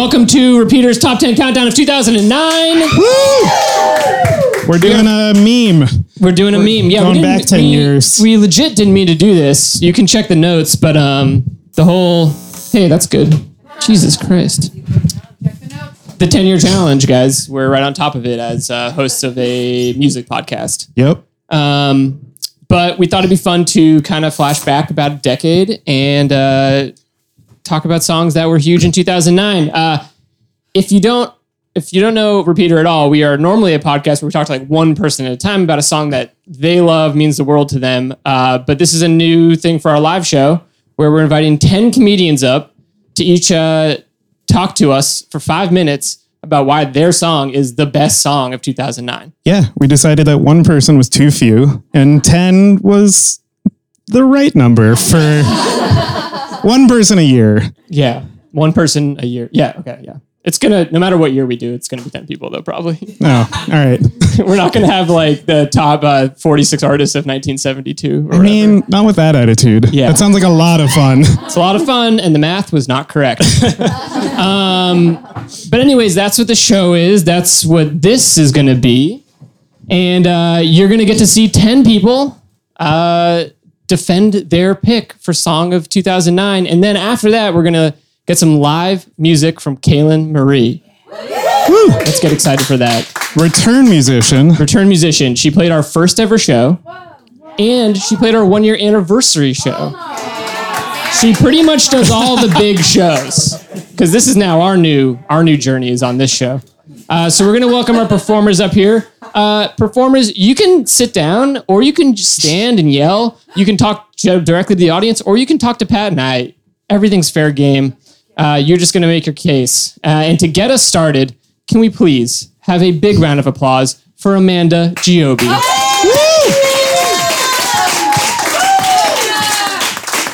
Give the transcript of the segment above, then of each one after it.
Welcome to Repeater's Top 10 Countdown of 2009. We're doing a meme. We're doing a meme. Yeah, going didn't- back 10 we- years. We legit didn't mean to do this. You can check the notes, but um, the whole hey, that's good. Jesus Christ. The 10 year challenge, guys. We're right on top of it as uh, hosts of a music podcast. Yep. Um, but we thought it'd be fun to kind of flash back about a decade and uh, talk about songs that were huge in 2009. Uh, if you don't, if you don't know Repeater at all, we are normally a podcast where we talk to like one person at a time about a song that they love, means the world to them. Uh, but this is a new thing for our live show where we're inviting 10 comedians up to each uh, talk to us for five minutes about why their song is the best song of 2009. Yeah, we decided that one person was too few and 10 was the right number for one person a year. Yeah, one person a year. Yeah, okay, yeah. It's gonna no matter what year we do, it's gonna be ten people though. Probably Oh, all right. we're not gonna have like the top uh, forty-six artists of 1972. Or I mean, not with that attitude. Yeah. That sounds like a lot of fun. it's a lot of fun, and the math was not correct. um, but anyways, that's what the show is. That's what this is gonna be, and uh, you're gonna get to see ten people. Uh, defend their pick for song of 2009 and then after that we're gonna get some live music from Kaylyn Marie Woo! Let's get excited for that. Return musician. Return musician. She played our first ever show, and she played our one year anniversary show. She pretty much does all the big shows because this is now our new our new journey is on this show. Uh, so we're gonna welcome our performers up here. Uh, performers, you can sit down or you can just stand and yell. You can talk directly to the audience or you can talk to Pat and I. Everything's fair game. Uh, you're just gonna make your case. Uh, and to get us started, can we please have a big round of applause for Amanda Giobbi?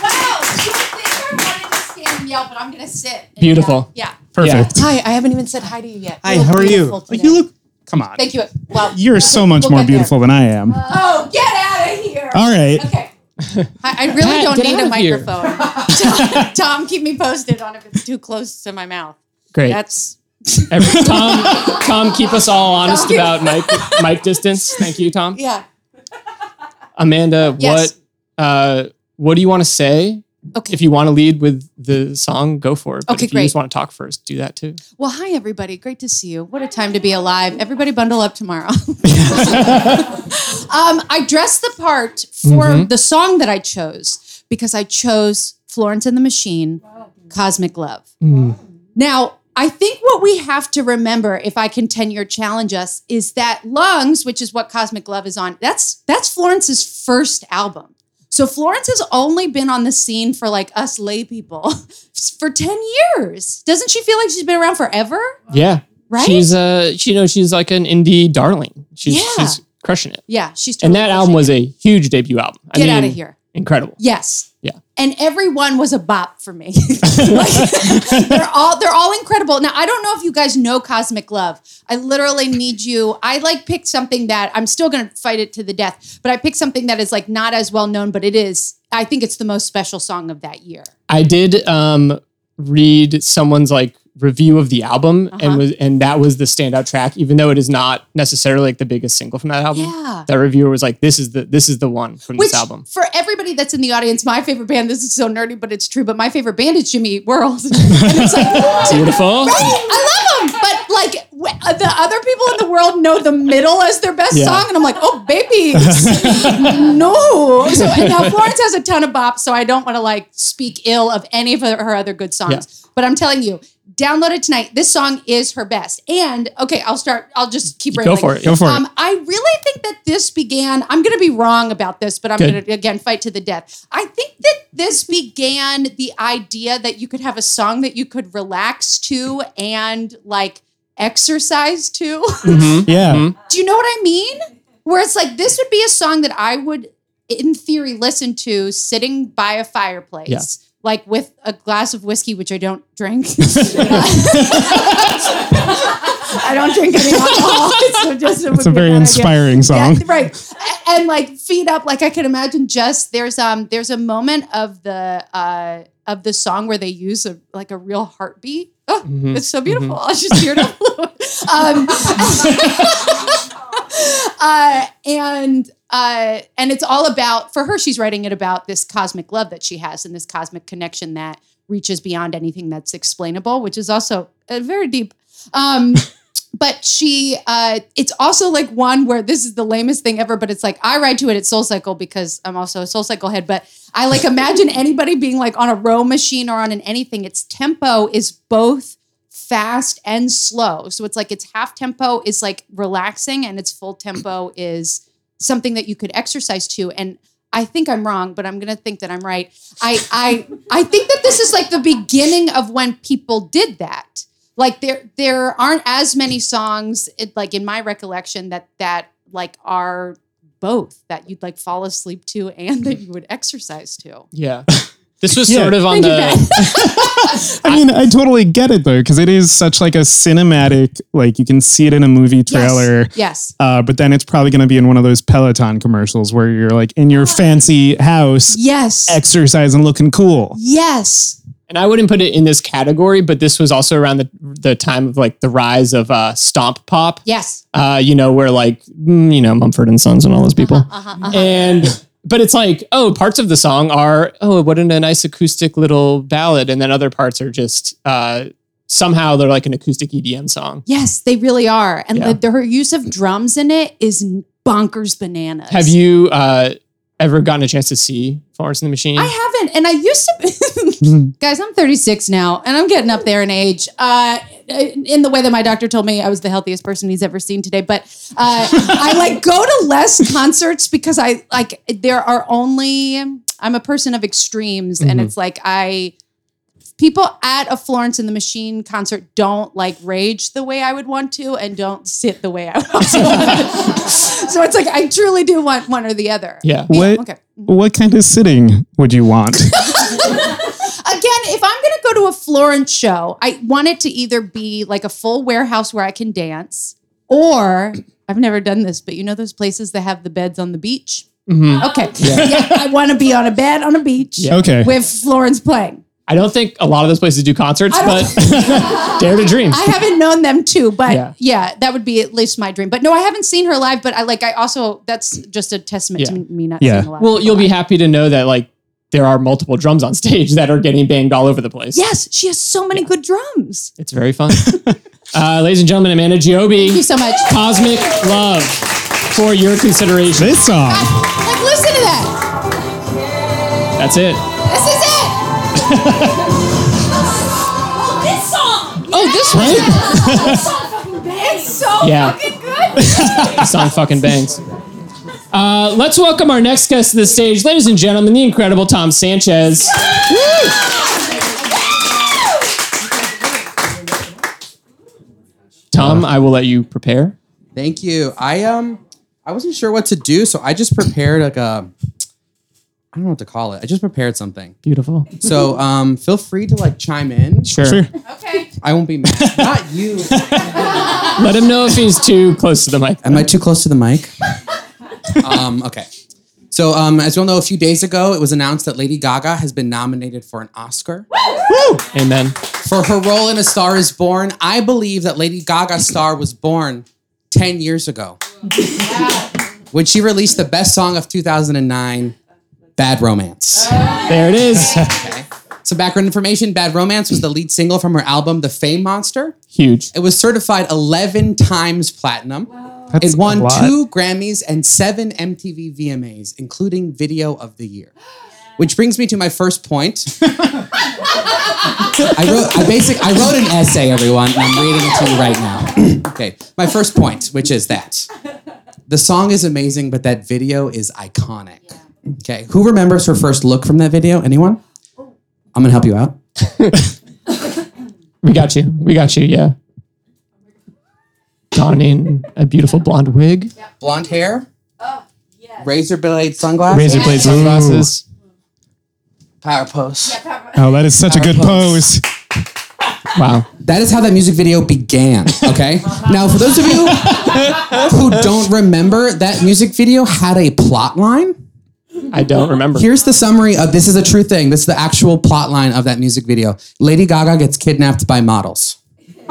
Wow, you would think I wanted to stand and yell, but I'm gonna sit. Beautiful. yell. Yeah. Perfect. Hi, I haven't even said hi to you yet. Hi, how are you? Oh, today. You look. Come on. Thank you. Well, You're so much we'll more get there. beautiful than I am. Oh, get out of here. All right. Okay. I, I really Pat, don't need a microphone. Tom, Tom, keep me posted on if it's too close to my mouth. Great. That's Every, Tom, Tom, keep us all honest about mic, mic distance. Thank you, Tom. yeah. Amanda, Yes. what uh, what do you want to say? Okay. If you want to lead with the song, go for it. But Okay, if you great. just want to talk first, do that too. Well, hi everybody. Great to see you. What a time to be alive. Everybody bundle up tomorrow. um, I dressed the part for Mm-hmm. the song that I chose because I chose Florence and the Machine, Cosmic Love. Mm. Now, I think what we have to remember, if I can 10 year challenge us, is that Lungs, which is what Cosmic Love is on, that's that's Florence's first album. So Florence has only been on the scene for like us lay people for 10 years. Doesn't she feel like she's been around forever? Yeah. Right? She's uh, she, you know, she's like an indie darling. She's Yeah. she's crushing it. Yeah, she's And that album was it. a huge debut album. I Get mean, of here. Incredible. yes. Yeah. And every one was a bop for me. Like, they're all they're all incredible. Now I don't know if you guys know Cosmic Love. I literally need you. I like picked something that I'm still gonna fight it to the death, but I picked something that is like not as well known, but it is. I think it's the most special song of that year. I did um, read someone's like review of the album Uh-huh. and was and that was the standout track, even though it is not necessarily like the biggest single from that album. Yeah. That reviewer was like, "This is the this is the one from Which, this album." for everybody that's in the audience, my favorite band. This is so nerdy, but it's true. But my favorite band is Jimmy Eat World, and it's like Beautiful. I love them, but the other people in the world know the middle as their best Yeah. song, and I'm like, oh babies, no. So now Florence has a ton of bops, so I don't want to like speak ill of any of her, her other good songs. Yeah. But I'm telling you, download it tonight. This song is her best. And okay, I'll start. I'll just keep Go rambling. for it. Go for it. Um, I really think that this began. I'm going to be wrong about this, but I'm going to again fight to the death. I think that this began the idea that you could have a song that you could relax to and like exercise to. Mhm. Yeah. Mhm. Do you know what I mean? Where it's like this would be a song that I would, in theory, listen to sitting by a fireplace. Yeah. Like with a glass of whiskey, which I don't drink. I don't drink any alcohol. So just it It's a very bad idea. inspiring Yeah, song. right. And like feet up, like I can imagine just there's um there's a moment of the uh of the song where they use a like a real heartbeat. Oh, Mm-hmm. it's so beautiful. I was just teared up. um, uh, and uh, and it's all about for her. She's writing it about this cosmic love that she has and this cosmic connection that reaches beyond anything that's explainable, which is also a very deep. Um, but she, uh, it's also like one where this is the lamest thing ever. But it's like I ride to it at Soul Cycle because I'm also a Soul Cycle head. But I like imagine anybody being like on a row machine or on an anything. Its tempo is both fast and slow. So it's like its half tempo is like relaxing and its full tempo is something that you could exercise to. And I think I'm wrong, but I'm gonna think that I'm right. I I I think that this is like the beginning of when people did that. Like there there aren't as many songs it, like in my recollection that that like are both that you'd like fall asleep to and that you would exercise to. Yeah. This was Yeah. sort of on Thank the. I mean, I totally get it though, because it is such like a cinematic, like you can see it in a movie trailer. Yes. yes. Uh, but then it's probably going to be in one of those Peloton commercials where you're like in your fancy house, Yes. exercising, looking cool. yes. And I wouldn't put it in this category, but this was also around the the time of like the rise of uh, stomp pop. Yes. Uh, you know, where like mm, you know Mumford and Sons and all those people. Uh-huh, uh-huh. And but it's like, oh, parts of the song are, oh, what a nice acoustic little ballad, and then other parts are just uh, somehow they're like an acoustic EDM song. Yes, they really are. And Yeah. the, her use of drums in it is bonkers bananas. Have you uh, ever gotten a chance to see Florence and the Machine? I haven't, and I used to. guys, I'm 36 now, and I'm getting up there in age. Uh, in the way that my doctor told me I was the healthiest person he's ever seen today, but uh, I like go to less concerts because I like there are only. I'm a person of extremes, and it's like I. People at a Florence and the Machine concert don't like rage the way I would want to, and don't sit the way I want to. so it's like I truly do want one or the other. yeah. What Okay. Mm-hmm. what kind of sitting would you want? again, if I'm going to go to a Florence show, I want it to either be like a full warehouse where I can dance, or I've never done this, but you know those places that have the beds on the beach? Mm-hmm. Okay. Yeah. I want to be on a bed on a beach Okay. with Florence playing. I don't think a lot of those places do concerts, but dare to dream. I haven't known them too, but Yeah. yeah. that would be at least my dream. But no, I haven't seen her live, but I like, I also, that's just a testament Yeah. to me not Yeah. seeing a lot. well, people you'll be happy to know that like there are multiple drums on stage that are getting banged all over the place. Yes, she has so many good drums. It's very fun. uh, ladies and gentlemen, Amanda Giobbi. Thank you so much. Cosmic Love for your consideration. this song. Like, listen to that. That's it. This is it. This song! Oh, this one. It's so Yeah. fucking good. This song fucking bangs. Uh, let's welcome our next guest to the stage, ladies and gentlemen, the incredible Tom Sanchez. Tom, I will let you prepare. Thank you. I um I wasn't sure what to do, so I just prepared like a I don't know what to call it. I just prepared something. Beautiful. So um feel free to like chime in. Sure. Sure. Okay. I won't be mad. Not you. Let him know if he's too close to the mic. Am I too close to the mic? um okay. So um as you all know a few days ago it was announced that Lady Gaga has been nominated for an Oscar Woo! Amen. for her role in A Star is Born. I believe that Lady Gaga's star was born 10 years ago. when she released the best song of 2009, Bad Romance. There it is. Okay. Some background information Bad Romance was the lead single from her album, The Fame Monster. Huge. It was certified 11 times platinum. That's It won a lot. two Grammys and seven MTV VMAs, including Video of the Year. Which brings me to my first point. I wrote, I basic, I wrote an essay, everyone, and I'm reading it to you right now. okay, my first point, which is that the song is amazing, but that video is iconic. Okay, who remembers her first look from that video? Anyone? I'm gonna help you out. We got you. We got you. Yeah. Donning a beautiful blonde wig, Blonde hair, oh, razor blade sunglasses, razor blade sunglasses. power pose. Oh, that is such a good pose. Wow. That is how that music video began. Okay. now, for those of you who don't remember, that music video had a plot line. I don't remember. Here's the summary of this is a true thing. This is the actual plot line of that music video. Lady Gaga gets kidnapped by models.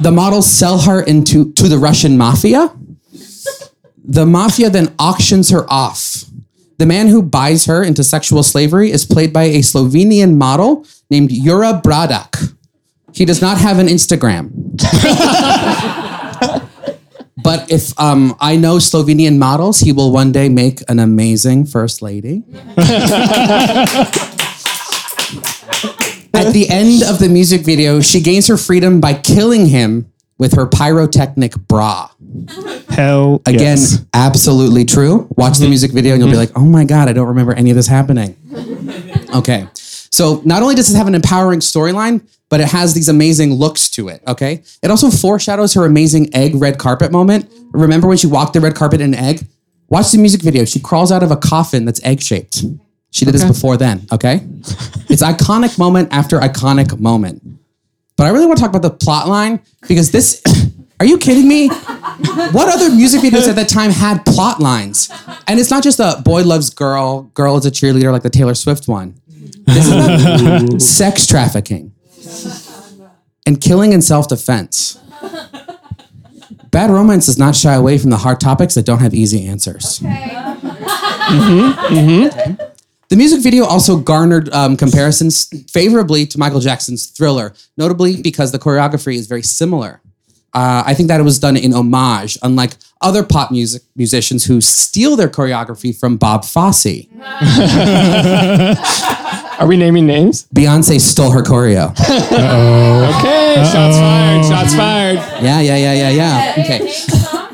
the models sell her into to the Russian mafia. The mafia then auctions her off. The man who buys her into sexual slavery is played by a Slovenian model named Jura Bradak. He does not have an Instagram. But if um, I know Slovenian models, he will one day make an amazing first lady. At the end of the music video, she gains her freedom by killing him with her pyrotechnic bra. Hell Again, yes. absolutely true. Watch the music video and you'll be like, oh my God, I don't remember any of this happening. Okay. So not only does this have an empowering storyline, but it has these amazing looks to it. Okay. It also foreshadows her amazing egg red carpet moment. Remember when she walked the red carpet in an egg? Watch the music video. She crawls out of a coffin that's egg shaped. She did this before then. Okay. it's iconic moment after iconic moment. But I really want to talk about the plot line because this. Are you kidding me? What other music videos at that time had plot lines? And it's not just a boy loves girl, girl is a cheerleader like the Taylor Swift one. This is sex trafficking and killing in self defense. Bad romance does not shy away from the hard topics that don't have easy answers. The music video also garnered um, comparisons favorably to Michael Jackson's Thriller, notably because the choreography is very similar. Uh, I think that it was done in homage, unlike other pop music musicians who steal their choreography from Bob Fosse. Are we naming names? Beyonce stole her choreo. Okay, shots fired. Shots fired. Yeah, yeah, yeah, yeah, yeah. Okay.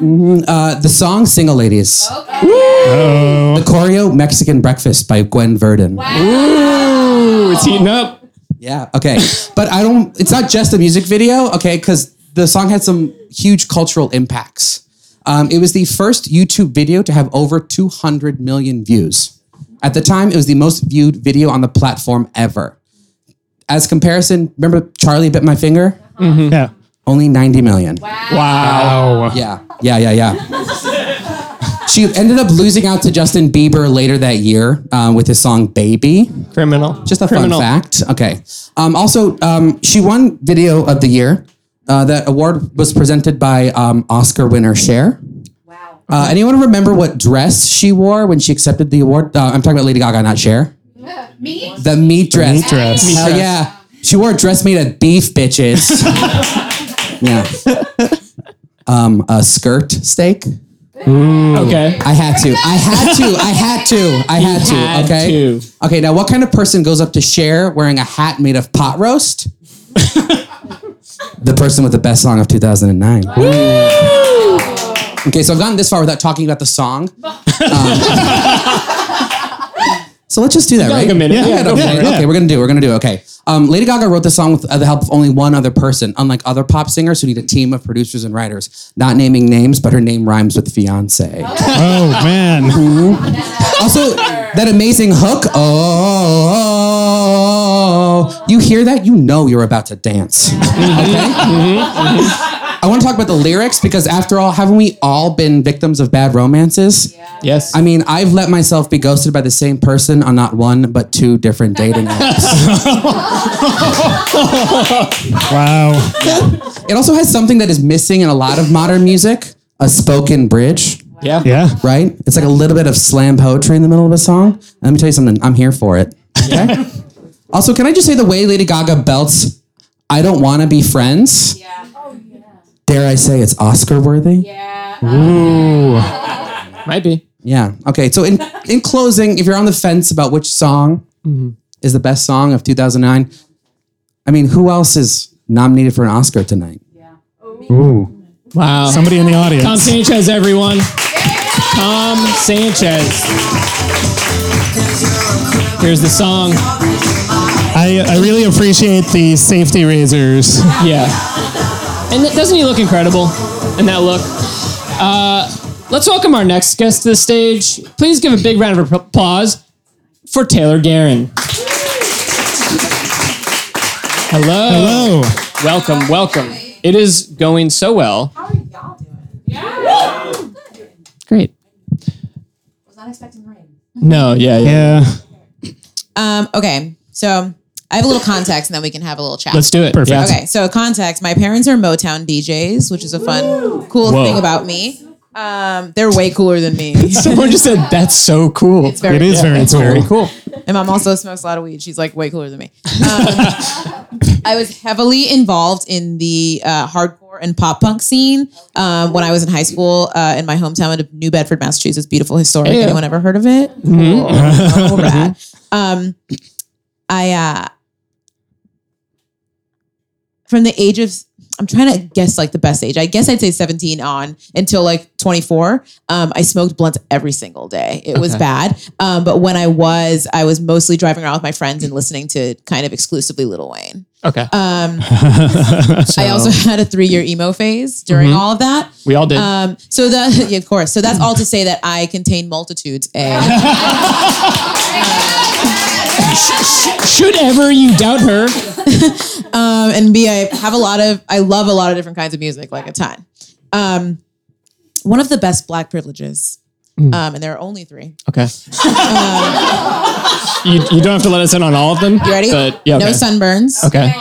Mhm, Uh, the song "Single Ladies." The choreo "Mexican Breakfast" by Gwen Verdon. Ooh, it's heating up. Yeah. Okay. But I don't. It's not just a music video. Okay, because the song had some huge cultural impacts. Um, it was the first YouTube video to have over 200 million views. At the time, it was the most viewed video on the platform ever. As comparison, remember Charlie bit my finger? Yeah. Only 90 million. Wow. Yeah, yeah, yeah, yeah. she ended up losing out to Justin Bieber later that year uh, with his song "Baby." Criminal. Just a Criminal. fun fact. Okay. Um, also, um, she won Video of the Year. Uh, that award was presented by um, Oscar winner Cher. Wow. Uh, anyone remember what dress she wore when she accepted the award? Uh, I'm talking about Lady Gaga, not Cher. Me? The meat dress. meat dress. Meat Hell dress. yeah. She wore a dress made of beef, bitches. yeah. Um, a skirt steak. Okay. I had to. I had to. I had to. I had to. had okay. to. Okay. Now, what kind of person goes up to Cher wearing a hat made of pot roast? the person with the best song of 2009. Okay, so I've gotten this far without talking about the song. Um, so let's just do that, right? like a minute. Yeah, Yeah, go okay, for it. okay, we're gonna do. it. We're gonna do. it. Okay. Um, Lady Gaga wrote the song with the help of only one other person, unlike other pop singers who need a team of producers and writers. Not naming names, but her name rhymes with fiance. Oh man. Also, that amazing hook. Oh, you hear that? You know you're about to dance. Okay? I want to talk about the lyrics because, after all, haven't we all been victims of bad romances? Yes. I mean, I've let myself be ghosted by the same person on not one, but two different dating apps. Wow. it also has something that is missing in a lot of modern music a spoken bridge. yeah. Yeah. right? It's like a little bit of slam poetry in the middle of a song. And let me tell you something, I'm here for it. Okay? also, can I just say the way Lady Gaga belts I don't want to be friends? Yeah. Dare I say it's Oscar worthy? Yeah. Ooh. Oh, Might be. Yeah. Okay. So in in closing, if you're on the fence about which song mm-hmm. is the best song of 2009, I mean, who else is nominated for an Oscar tonight? Yeah. Oh, Ooh. Wow. Somebody in the audience. Tom Sanchez, everyone. Tom Sanchez. Here's the song. I, I really appreciate the safety razors. Yeah. And th- doesn't he look incredible in that look? Uh, let's welcome our next guest to the stage. Please give a big round of applause for Taylor Garron. Hello. Hello. Welcome, welcome. It is going so well. How are y'all doing? Yeah. Great. Was not expecting rain. No, yeah, yeah. Yeah. Um, okay, so I have a little context, and then we can have a little chat. Let's do it. Perfect. Yeah. Okay, so context. My parents are Motown DJs, which is a fun, cool Whoa. thing about me. Um, they're way cooler than me. Someone just said that's so cool. It's very It is cool. very It's cool. very cool. And mom also smokes a lot of weed. She's like way cooler than me. Um, I was heavily involved in the uh, hardcore and pop punk scene um, when I was in high school uh, in my hometown of New Bedford, Massachusetts. Beautiful, historic. Yeah. Anyone ever heard of it? Cool. Oh, rad. Um, I uh, from the age of I'm trying to guess like the best age. I guess I'd say 17 on until like 24. Um, I smoked blunts every single day. It was bad. Um, but when I was, I was mostly driving around with my friends and listening to kind of exclusively Lil Wayne. Okay. Um, I also had a three year emo phase during all of that. we all did. Um, so that, yeah, of course. So that's all to say that I contain multitudes. A, Should ever you doubt her? um, and B, I have a lot of, I love a lot of different kinds of music, like a ton. Um, one of the best black privileges, um, and there are only three. Okay. you, you don't have to let us in on all of them. You ready? But yeah. Okay. No sunburns. okay.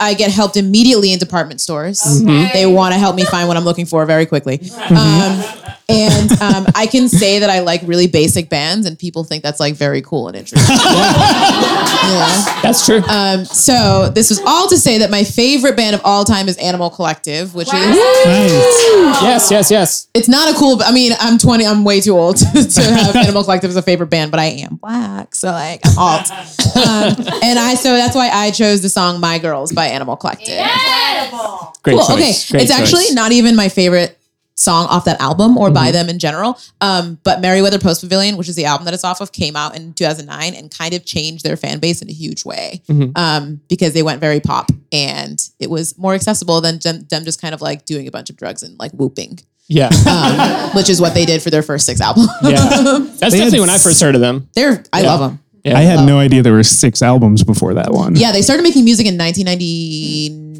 I get helped immediately in department stores. Mm-hmm. They want to help me find what I'm looking for very quickly. Um, and um, I can say that I like really basic bands, and people think that's like very cool and interesting. yeah. That's true. Um, so this was all to say that my favorite band of all time is Animal Collective, which is Nice. yes, yes, yes. it's not a cool. I mean, I'm 20. I'm way too old to, to have Animal Collective as a favorite band, but I am black, so like I'm alt. Um, and I so that's why I chose the song "My Girls" by Animal Collective. Great Cool. choice. Okay, Great it's choice. actually not even my favorite song off that album or Mm-hmm. by them in general. Um, but Merriweather Post Pavilion, which is the album that it's off of, came out in 2009 and kind of changed their fan base in a huge way Mm-hmm. um, because they went very pop and it was more accessible than them, them just kind of like doing a bunch of drugs and like whooping, Yeah. um, which is what they did for their first six albums. yeah. That's They definitely when I first heard of them. They're I Yeah. love them. Yeah. I had no idea there were six albums before that one. Yeah, they started making music in 1999.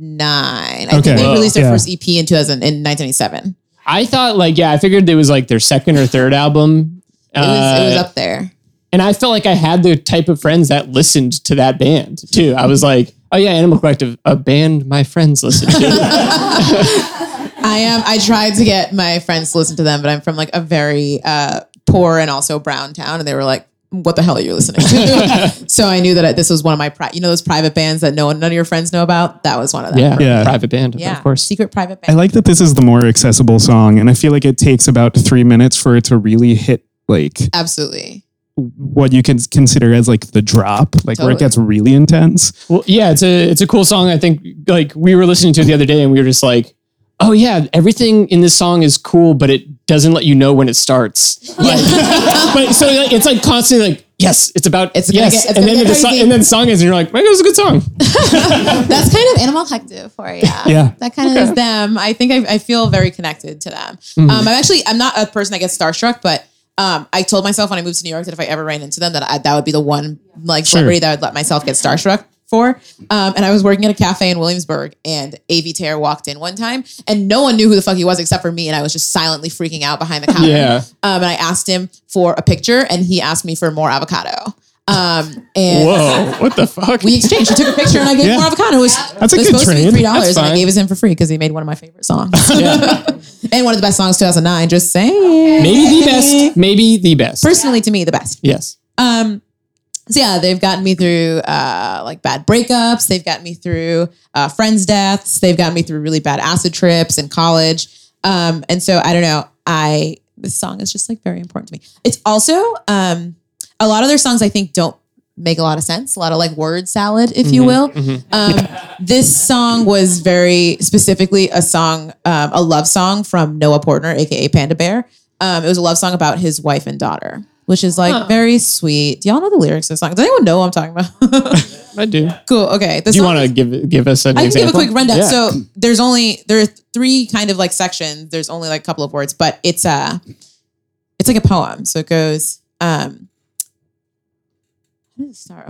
I Okay. think they Whoa. released their Yeah. first EP in 2000 in 1997. I thought like yeah, I figured it was like their second or third album. It was it was Uh, up there. and I felt like I had the type of friends that listened to that band too. I was like, oh yeah, Animal Collective, a band my friends listen to. I am. I tried to get my friends to listen to them, but I'm from like a very uh, poor and also brown town, and they were like, "What the hell are you listening to?" so I knew that I, this was one of my, pri- you know, those private bands that no one, none of your friends know about. That was one of them. yeah, Yeah. private band, yeah, of course. secret private band. I like that this is the more accessible song, and I feel like it takes about three minutes for it to really hit like Absolutely. what you can consider as like the drop, like where it gets really intense. Well, yeah, it's a it's a cool song. I think like we were listening to it the other day, and we were just like, oh yeah, everything in this song is cool, but it doesn't let you know when it starts. Like, but so like, it's like constantly like, yes, it's about It's gonna yes, get- it's and then get the song, and then the song is, and you're like, man, it was a good song. That's kind of Animal Collective for you. Yeah. That kind of is them. I think I, I feel very connected to them. Mm-hmm. Um, I'm actually, I'm not a person that gets starstruck, but um, I told myself when I moved to New York that if I ever ran into them, that I, that would be the one like celebrity that I would let myself get starstruck for. Um, and I was working at a cafe in Williamsburg, and Avey Tare walked in one time, and no one knew who the fuck he was except for me, and I was just silently freaking out behind the counter. Yeah. Um, and I asked him for a picture, and he asked me for more avocado. Um, and Whoa, what the fuck? we exchanged. He took a picture and I gave him more avocado. It was, That's a it was good supposed to be trade. three dollars, and I gave it to him for free because he made one of my favorite songs Yeah. and one of the best songs 2009. Just saying, Maybe the best. Maybe the best. personally to me the best. yes. Um, so yeah, they've gotten me through uh, like bad breakups. They've gotten me through uh, friends' deaths. They've gotten me through really bad acid trips in college. Um, and so I don't know. I this song is just like very important to me. It's also um, a lot of their songs I think don't make a lot of sense. A lot of like word salad, if you will. Um, this song was very specifically a song, um, a love song from Noah Portner, aka Panda Bear. Um, it was a love song about his wife and daughter, which is like very sweet. Do y'all know the lyrics of the song? Does anyone know what I'm talking about? I do. cool. Okay. The Do you want to give give us an I can example? give a quick rundown. Yeah. So there's only there are three kind of like sections. There's only like a couple of words, but it's a it's like a poem. So it goes, um,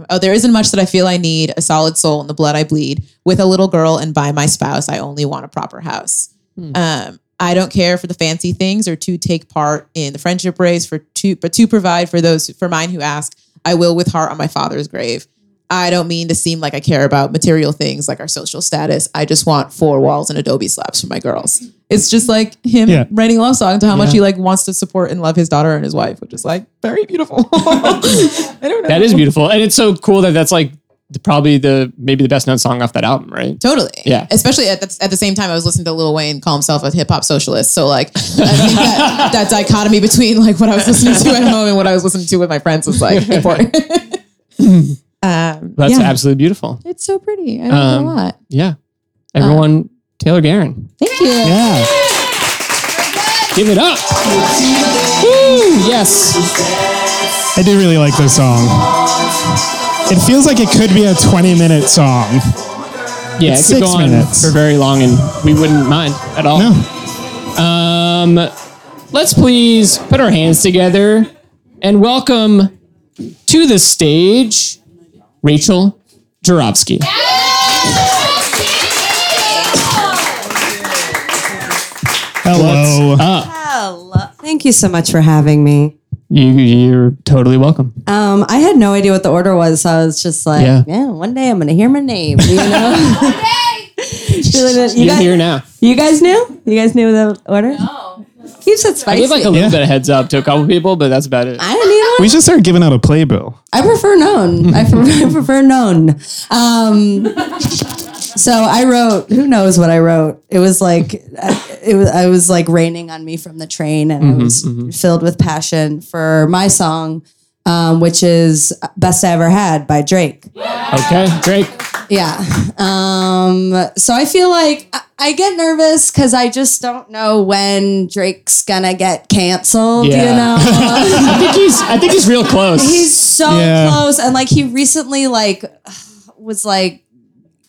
Oh, there isn't much that I feel I need. A solid soul in the blood I bleed. With a little girl and by my spouse, I only want a proper house. Um, I don't care for the fancy things or to take part in the friendship race for to, but to provide for those for mine who ask. I will with heart on my father's grave. I don't mean to seem like I care about material things like our social status. I just want four walls and Adobe slabs for my girls. It's just like him Yeah. writing a love song to how much he like wants to support and love his daughter and his wife, which is like very beautiful. I don't know. That is beautiful, and it's so cool that that's like the, probably the maybe the best known song off that album, right? Totally. Yeah. Especially at the, at the same time, I was listening to Lil Wayne call himself a hip hop socialist. So like, I think that, that dichotomy between like what I was listening to at home and what I was listening to with my friends was like important. um, That's yeah. absolutely beautiful. It's so pretty. I like Um, it a lot. Yeah, everyone, Taylor Garron, Thank you. Yeah. give it up. Woo, yes, I do really like this song. It feels like it could be a 20 minute song. yeah, It's it could six go on minutes. for very long, and we wouldn't mind at all. No. Um, let's please put our hands together and welcome to the stage Rachel Joravsky. Hello. Hello. Thank you so much for having me. You, you're totally welcome. Um, I had no idea what the order was, so I was just like, Yeah. yeah, one day I'm gonna hear my name. You know? Feeling you, You're guys, here now. you guys knew? You guys knew the order? No. Keeps it I gave like a little Yeah. bit of heads up to a couple people, but that's about it. I didn't need one. We should start giving out a playbill. I prefer known. I prefer, I prefer known. Um, so I wrote. Who knows what I wrote? It was like it was. I was like raining on me from the train, and I was filled with passion for my song, um, which is "Best I Ever Had" by Drake. Okay, Drake. Yeah. Um, so I feel like I, I get nervous because I just don't know when Drake's gonna get canceled. You know. I think he's. I think he's real close. he's so Yeah. close and like he recently like was like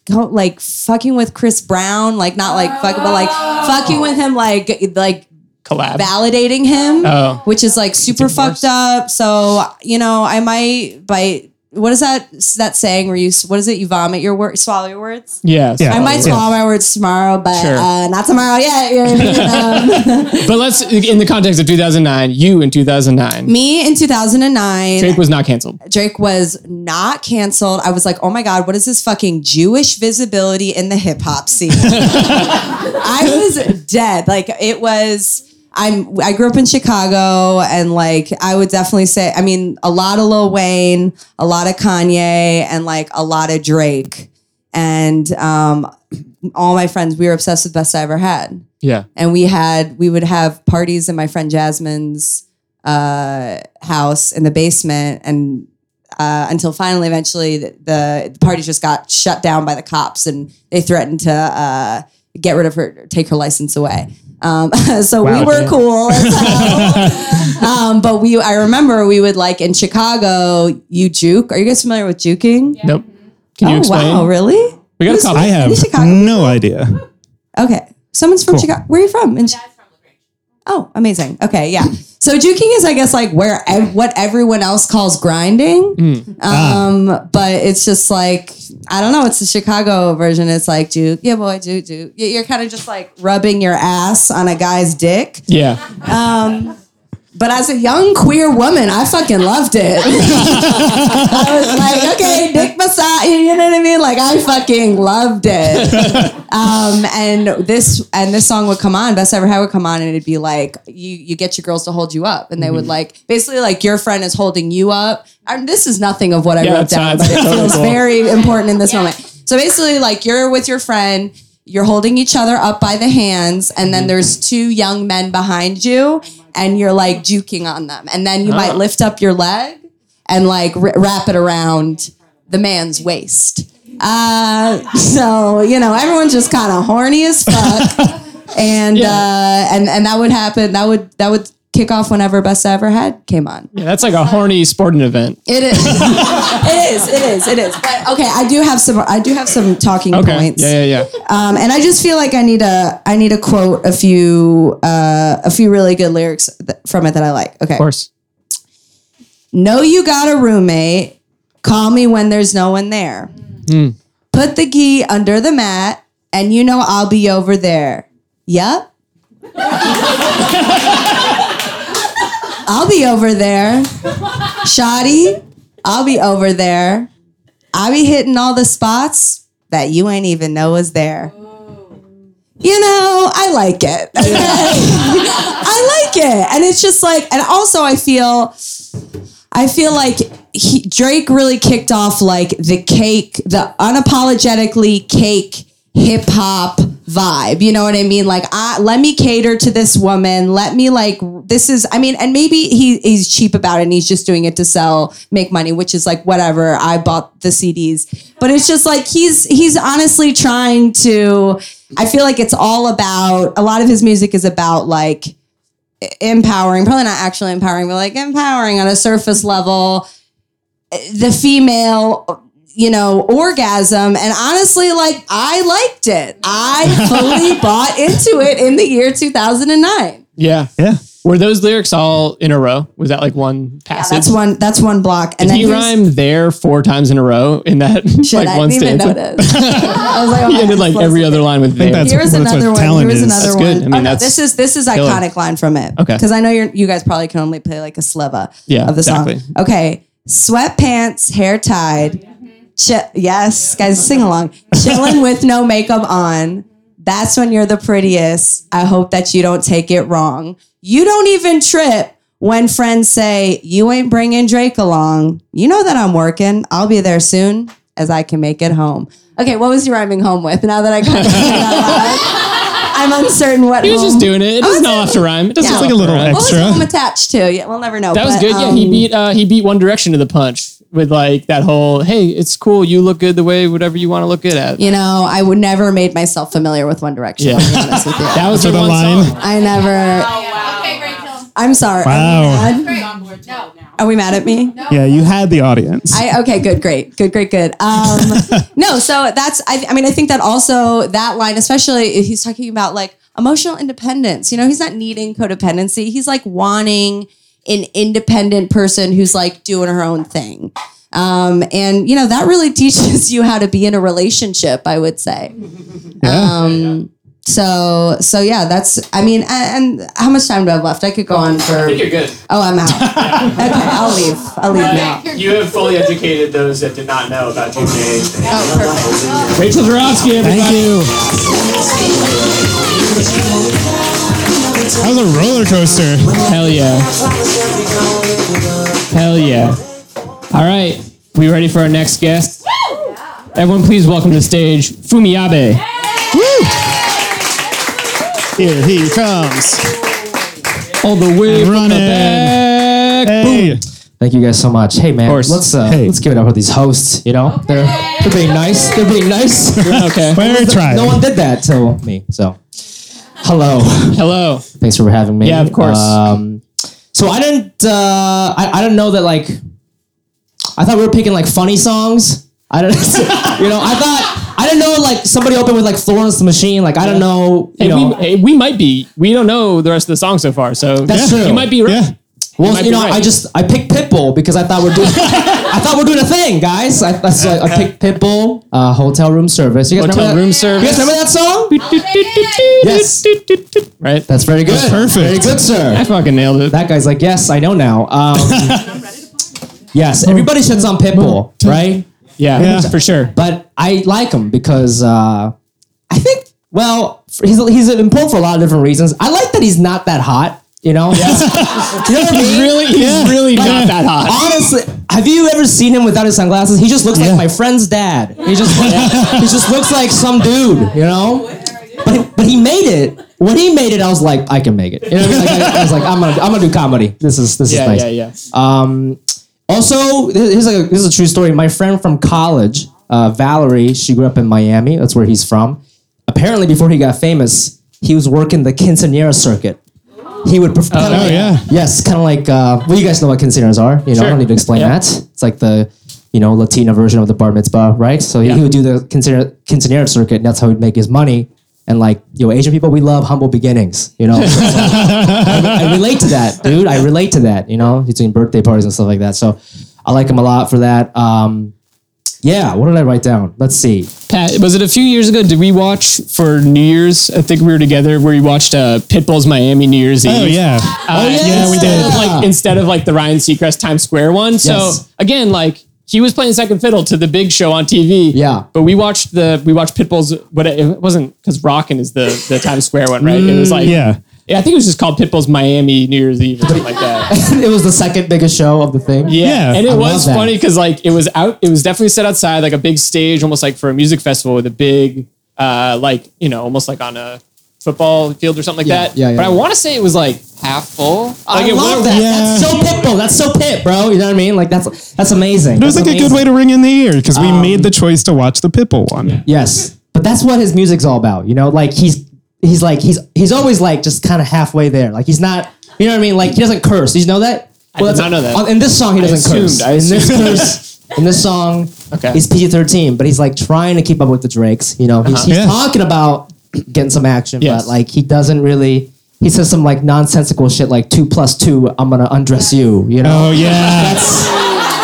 go, like fucking with Chris Brown like not like fucking but like fucking with him like like collab. validating him Oh. which is like super fucked up so you know I might by what is that that saying where you what is it you vomit your words swallow your words Yes. Yeah. I might Yeah. swallow my words tomorrow but Sure. uh, not tomorrow yet you know what I mean? Um, But let's, in the context of 2009, you in 2009, me in 2009 Drake was not canceled. Drake was not canceled. I was like, oh my God, what is this fucking Jewish visibility in the hip hop scene? I was dead. Like it was. I'm. I grew up in Chicago, and like I would definitely say, I mean, a lot of Lil Wayne, a lot of Kanye, and like a lot of Drake, and um, all my friends. We were obsessed with Best I Ever Had Yeah. and we had we would have parties in my friend Jasmine's uh, house in the basement, and uh, until finally, eventually, the, the the party just got shut down by the cops, and they threatened to uh, get rid of her, take her license away. Um, so Wow, we were damn. cool as um, but we, I remember we would like in Chicago, you juke. Are you guys familiar with juking? Nope. Can you oh explain? wow, really? We got a Who's- couple. I have Chicago no idea. Okay. Someone's from Cool. Chicago. Where are you from? In- oh, amazing. Okay, yeah. So juking is, I guess, like where ev- what everyone else calls grinding. Mm. Um, but it's just like I don't know. It's the Chicago version. It's like juke, yeah, boy, juke, juke. You- You're kind of just like rubbing your ass on a guy's dick. Yeah. Um, but as a young queer woman, I fucking loved it. I was like, okay, dick massage. You know what I mean? Like I fucking loved it. Um, and this and this song would come on, Best Ever Had would come on, and it'd be like you you get your girls to hold you up, and they would like basically like your friend is holding you up. And this is nothing of what I Yeah, wrote down, that's but it feels cool. very important in this moment. So basically, like you're with your friend, you're holding each other up by the hands, and Mm-hmm. then there's two young men behind you, and you're like juking on them, and then you might Oh. lift up your leg and like r- wrap it around the man's waist. Uh, so you know everyone's just kind of horny as fuck, and Yeah. uh, and and that would happen. That would that would kick off whenever Best I Ever Had came on. Yeah, that's like a horny sporting event. It is. it is. It is. It is. But okay, I do have some. I do have some talking Okay. points. Yeah, yeah, yeah. Um, and I just feel like I need a. I need to quote a few. Uh, a few really good lyrics th- from it that I like. Okay. Of course. Know you got a roommate. Call me when there's no one there. Put the key under the mat, and you know I'll be over there. Yup. I'll be over there. Shoddy, I'll be over there. I'll be hitting all the spots that you ain't even know was there. You know, I like it. I like it. And it's just like, and also I feel I feel like he, Drake really kicked off like the cake, the unapologetically cake hip hop vibe. You know what I mean? Like, I, let me cater to this woman. Let me like this is. I mean, and maybe he he's cheap about it and he's just doing it to sell, make money, which is like whatever. I bought the CDs, but it's just like he's he's honestly trying to. I feel like it's all about a lot of his music is about like empowering, probably not actually empowering, but like empowering on a surface level, the female, you know, orgasm. And honestly, like I liked it. I fully bought into it in the year 2009. Yeah. Yeah. Were those lyrics all in a row? Was that like one passage? That's one. That's one block. And Did then he here's- rhyme there four times in a row in that Shit, like I one didn't even stanza? I was like, oh He ended like every other line with there. that's- Here was that's what another one. Here's is. another That's one. good. I mean, oh, no, this is this is killer. iconic line from it. Okay. Because I know you're, you guys probably can only play like a sliver Yeah, of the song. exactly. Okay. Sweatpants, hair tied. Chi- yes, guys, sing along. Chilling with no makeup on. That's when you're the prettiest. I hope that you don't take it wrong. You don't even trip when friends say, You ain't bringing Drake along. You know that I'm working. I'll be there soon as I can make it home. Okay, what was you rhyming home with? Now that I got I'm uncertain what He was home- just doing it. It doesn't I was- have to rhyme. It doesn't Yeah. like a little rhyme. What was home attached to? Yeah, we'll never know. That was but, good. yeah, he um, beat uh, he beat One Direction to the punch with like that whole "Hey, it's cool. You look good the way whatever you want to look good at." You know, I would never made myself familiar with One Direction. Yeah. To be honest with you. That was the the one line. song. I never. Okay, Rachel. I'm sorry. Wow. Are we mad? No. Are we mad at me? Yeah, you had the audience. I okay, good, great, good, great, good. Um, no, so that's I, I mean I think that also that line, especially if he's talking about like emotional independence. You know, he's not needing codependency. He's like wanting an independent person who's like doing her own thing. Um, and you know that really teaches you how to be in a relationship. I would say. Um, so so yeah, that's I mean, and, and how much time do I have left? I could go on for. You're good. Oh, I'm out. okay, I'll leave. I'll leave now. You have fully educated those that did not know about June Oh, perfect. Rachel Joravsky, everybody. Thank you. That was a roller coaster. Hell yeah. Hell yeah. All right. We ready for our next guest? Everyone, please welcome to the stage Fumi Abe. Here he comes. All the way from the Running. back. Hey. Thank you guys so much. Hey man, course. let's uh, Hey. let's give it up for these hosts. You know, they're they're being nice. They're being nice. Okay. Very tried. no one did that till me. So, hello. Hello. Thanks for having me. Yeah, of course. Um, so I didn't uh, I I don't know that like I thought we were picking like funny songs. I don't you know I thought I didn't know like somebody opened with like Florence the Machine. Like I don't know. You Hey, know. we, hey, we might be. We don't know the rest of the song so far, so That's you true. might be right. Yeah. Well, might you know, right. I just I picked Pitbull because I thought we're doing I thought we're doing a thing, guys. I, that's why I picked Pitbull, uh, hotel room service. You guys Hotel remember room that? service. You guys remember that song? Yes. Right. That's very good. That's perfect. Very good, sir. I fucking nailed it. That guy's like, yes, I know now. Um, yes, everybody shits on Pitbull, right? yeah, Yeah. for sure. But I like him because uh, I think, well, for- he's he's important for a lot of different reasons. I like that he's not that hot. You know, you know what I He's really, he's really not that hot. Honestly, have you ever seen him without his sunglasses? He just looks like my friend's dad. He just he just looks like some dude, you know. But but he made it. When he made it, I was like, I can make it. You know I mean? Like, I, I was like, I'm gonna I'm gonna do comedy. This is this Yeah, is nice. yeah, yeah. Um, also, this is a this is a true story. My friend from college, uh, Valerie, she grew up in Miami. That's where he's from. Apparently, before he got famous, he was working the quinceanera circuit. He would perform. Oh, yeah. Yes, kind of like uh, well, you guys know what quinceañeras are. You know, I don't need to explain Yeah. that. It's like the you know Latina version of the bar mitzvah, right? So he- Yeah. he would do the quinceañera, quinceañera circuit, and that's how he'd make his money. And like you know, Asian people, we love humble beginnings. You know, I, I relate to that, dude. I relate to that. You know, between birthday parties and stuff like that. So. I like him a lot for that. Um, yeah, what did I write down? Let's see. Pat, was it a few years ago? Did we watch for New Year's? I think we were together where we watched uh, Pitbull's Miami New Year's Eve. Oh yeah. Uh, yeah, we instead did. of, Like instead of like the Ryan Seacrest Times Square one. So Yes. again, like he was playing second fiddle to the big show on TV. Yeah. But we watched the we watched Pitbull's. But it, it wasn't because Rockin' is the the Times Square one, right? it was like yeah. Yeah, I think it was just called Pitbull's Miami New Year's Eve or something like that. it was the second biggest show of the thing. Yeah, Yeah, and it I was love that. funny because like it was out. It was definitely set outside, like a big stage, almost like for a music festival with a big, uh, like you know, almost like on a football field or something like Yeah, that. yeah, yeah, But I yeah. want to say it was like half full. Like I it love that. Yeah. That's so Pitbull. That's so Pit, bro. You know what I mean? Like that's that's amazing. It was That's like a good amazing. way to ring in the ear because we made the choice to watch the Pitbull one. Yes, but that's what his music's all about. You know, like he's he's like he's he's always like just kind of halfway there. Like he's not. You know what I mean? Like he doesn't curse. Did you know that? I did not know that. on- In this song, he doesn't assumed, curse. I in this curse, in this song, Okay. he's PG thirteen, but he's like trying to keep up with the Drakes. You know, he's, uh-huh. he's Yeah. talking about getting some action, Yes. but like he doesn't really. He says some like nonsensical shit like two plus two. I'm gonna undress you. You know. Oh yeah. That's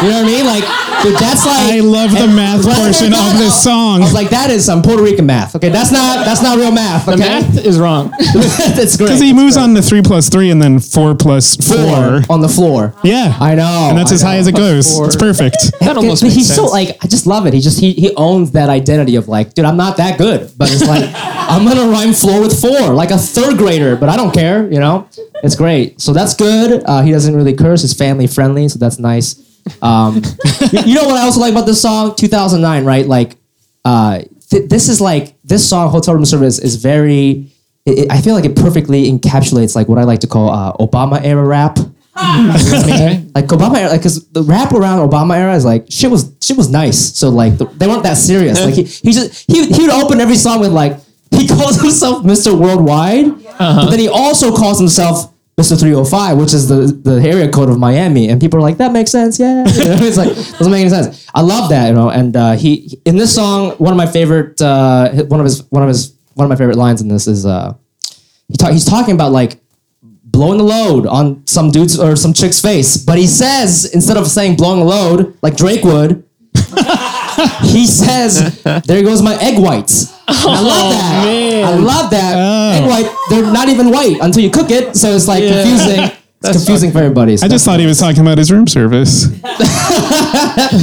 you know what I mean? Like, dude, that's like I love the math Right? portion of this song. I was like, that is some Puerto Rican math. Okay, that's not that's not real math. the math is wrong. that's great. Because he moves on to three plus three and then four plus four. on the floor. Yeah. I know, And that's I as high as it goes. Four. It's perfect. That almost But makes he's sense. so like I just love it. He just he he owns that identity of like, dude, I'm not that good, but it's like I'm gonna rhyme floor with four, like a third grader, but I don't care. You know, it's great. So that's good. Uh, he doesn't really curse. He's family friendly, so that's nice. Um, you, know what I also like about this song? 2009, right? Like, uh, th- this is like this song, Hotel Room Service, is very. It, it- I feel like it perfectly encapsulates like what I like to call uh, Obama era rap. Like Obama era, like because the rap around Obama era is like shit was shit was nice. So like the, they weren't that serious. Like he, he just he he would open every song with like he calls himself Mr. Worldwide, but then he also calls himself Mr. 305, which is the the area code of Miami, and people are like that makes sense, yeah. You know, it's like doesn't make any sense. I love that, you know. And uh, he in this song, one of my favorite uh, one of his one of his one of my favorite lines in this is uh, he he's talking about like blowing the load on some dude's or some chick's face. But he says, instead of saying blowing the load like Drake would, he says, there goes my egg whites. And I love oh, that. man. I love that. Oh. Egg white, they're not even white until you cook it. So it's like Yeah. confusing. It's confusing for everybody. So I just thought he was talking about his room service.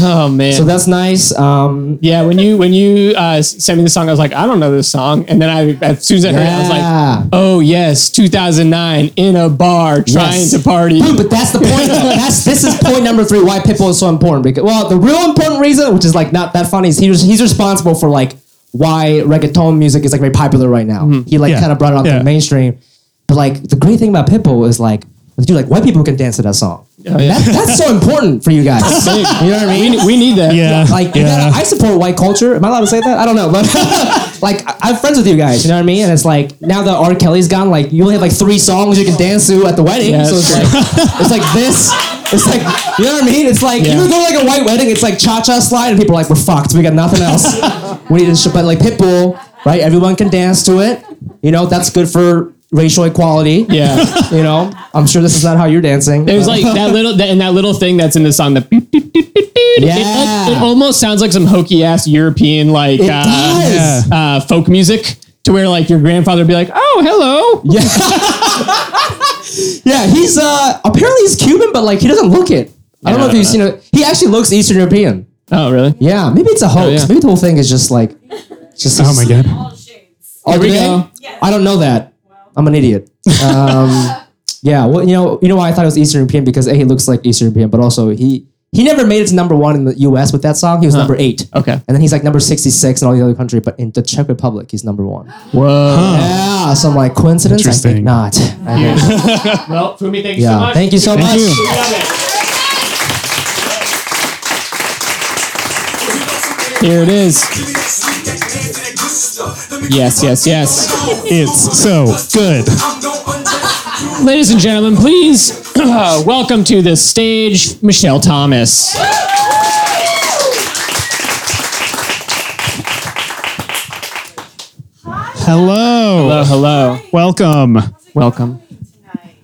oh man. so that's nice. Um, yeah, when you when you uh, sent me the song, I was like, I don't know this song, and then I as soon as I heard it, I was Yeah. like, Oh yes, 2009 in a bar trying Yes. to party. Dude, but that's the point. that's this is point number three. Why Pitbull is so important. Because well, the real important reason, which is like not that funny, is he was, he's responsible for like why reggaeton music is like very popular right now. He like Yeah. kind of brought it onto Yeah. the mainstream. But like the great thing about Pitbull is like, dude, like white people can dance to that song. Oh, yeah. That, that's so important for you guys. Big. You know what I mean? we need that. Yeah. Like yeah. gotta- I support white culture. Am I allowed to say that? I don't know, but like I- I'm friends with you guys. You know what I mean? And it's like now that R. Kelly's gone, like you only have like three songs you can dance to at the wedding. Yeah, so it's like it's like this. It's like you know what I mean? It's like Yeah. you go to like a white wedding. It's like cha cha slide, and people are like, "We're fucked. We got nothing else. we need to." Sh-. But like Pitbull, right? Everyone can dance to it. You know that's good for racial equality. Yeah. You know, I'm sure this is not how you're dancing. There's like that little that, and that little thing that's in the song. The beep, beep, beep, beep, beep. It, Yeah. like, it almost sounds like some hokey ass European like uh, does. uh, folk music. To where like your grandfather would be like, oh hello, Yeah. yeah, he's uh apparently he's Cuban, but like he doesn't look it. I don't know if you've seen it. He actually looks Eastern European. oh really? Yeah, maybe it's a hoax. Oh, yeah. Maybe the whole thing is just like just Oh my god. Oh, Here we do they? go. I don't know that. I'm an idiot. Um, yeah, well, you know, you know why I thought it was Eastern European because a he looks like Eastern European, but also he he never made it to number one in the U.S. with that song. He was number eight. Okay. and then he's like number sixty six in all the other countries, but in the Czech Republic he's number one. Whoa. Yeah, so I'm like coincidence. I think Interesting. not. I think- Well, Fumi, thank you yeah, so much. thank you so much. you. Here it is. Yes, yes, yes. It's so good. Ladies and gentlemen, please welcome to the stage Michelle Thomas. Hello. Hello, hello. Welcome. Welcome.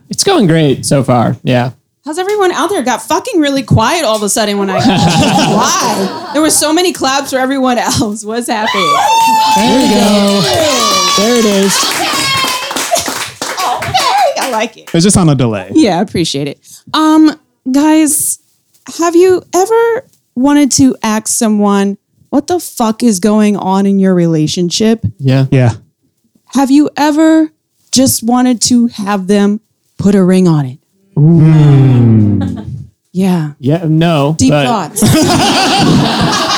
It's going great so far. Yeah. How's everyone out there? Got fucking really quiet all of a sudden when I. Why? There were so many claps for everyone else. What's happening? There we go. There it is. Okay, I like it. It's just on a delay. Yeah, I appreciate it. Um, guys, have you ever wanted to ask someone what the fuck is going on in your relationship? Yeah. Yeah. Have you ever just wanted to have them put a ring on it? Yeah. Yeah. No. Deep but- thoughts.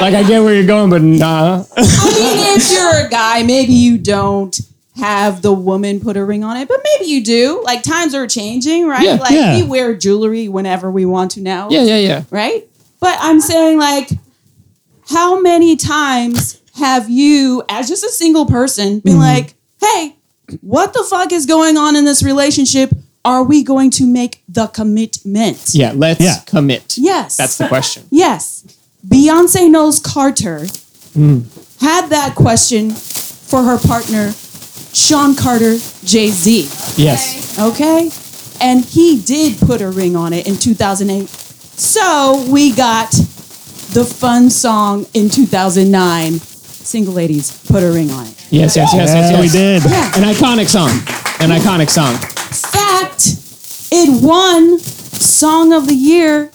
Like I get where you're going, but nah. I mean, if you're a guy, maybe you don't have the woman put a ring on it, but maybe you do. Like times are changing, right? Yeah. like Yeah. we wear jewelry whenever we want to now. Yeah. Yeah. Yeah. Right? But I'm saying like how many times have you as just a single person been mm-hmm. like, "Hey, what the fuck is going on in this relationship? Are we going to make the commitment?" Yeah. Let's Yeah. commit. Yes. That's the question. Yes. Beyonce Knowles Carter hmm. had that question for her partner, Sean Carter, Jay Z. Yes. Okay? And he did put a ring on it in 2008. So we got the fun song in 2009. Single ladies, put a ring on it. Yes. Yes. Yes. Yes. Yeah, yes. we did. An iconic song. An iconic song. Fact, it won Song of the Year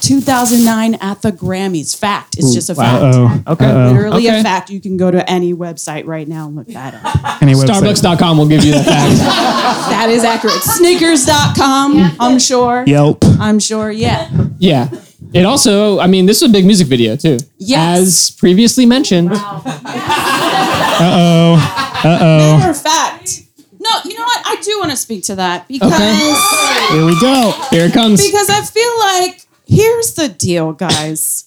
2009 at the Grammys. Fact. It's just a fact. Uh-oh. Okay. Uh-oh. Literally Okay. a fact. You can go to any website right now and look that up. Any website. Starbucks.com will give you that fact. that is accurate. Sneakers.com, I'm sure. Yelp. I'm sure, yeah. yeah. It also, I mean, this was a big music video too. Yes. As previously mentioned. Wow. uh oh. Uh oh. Matter of fact, no, you know what? I do want to speak to that because Here we go. Here it comes. because I feel like here's the deal, guys.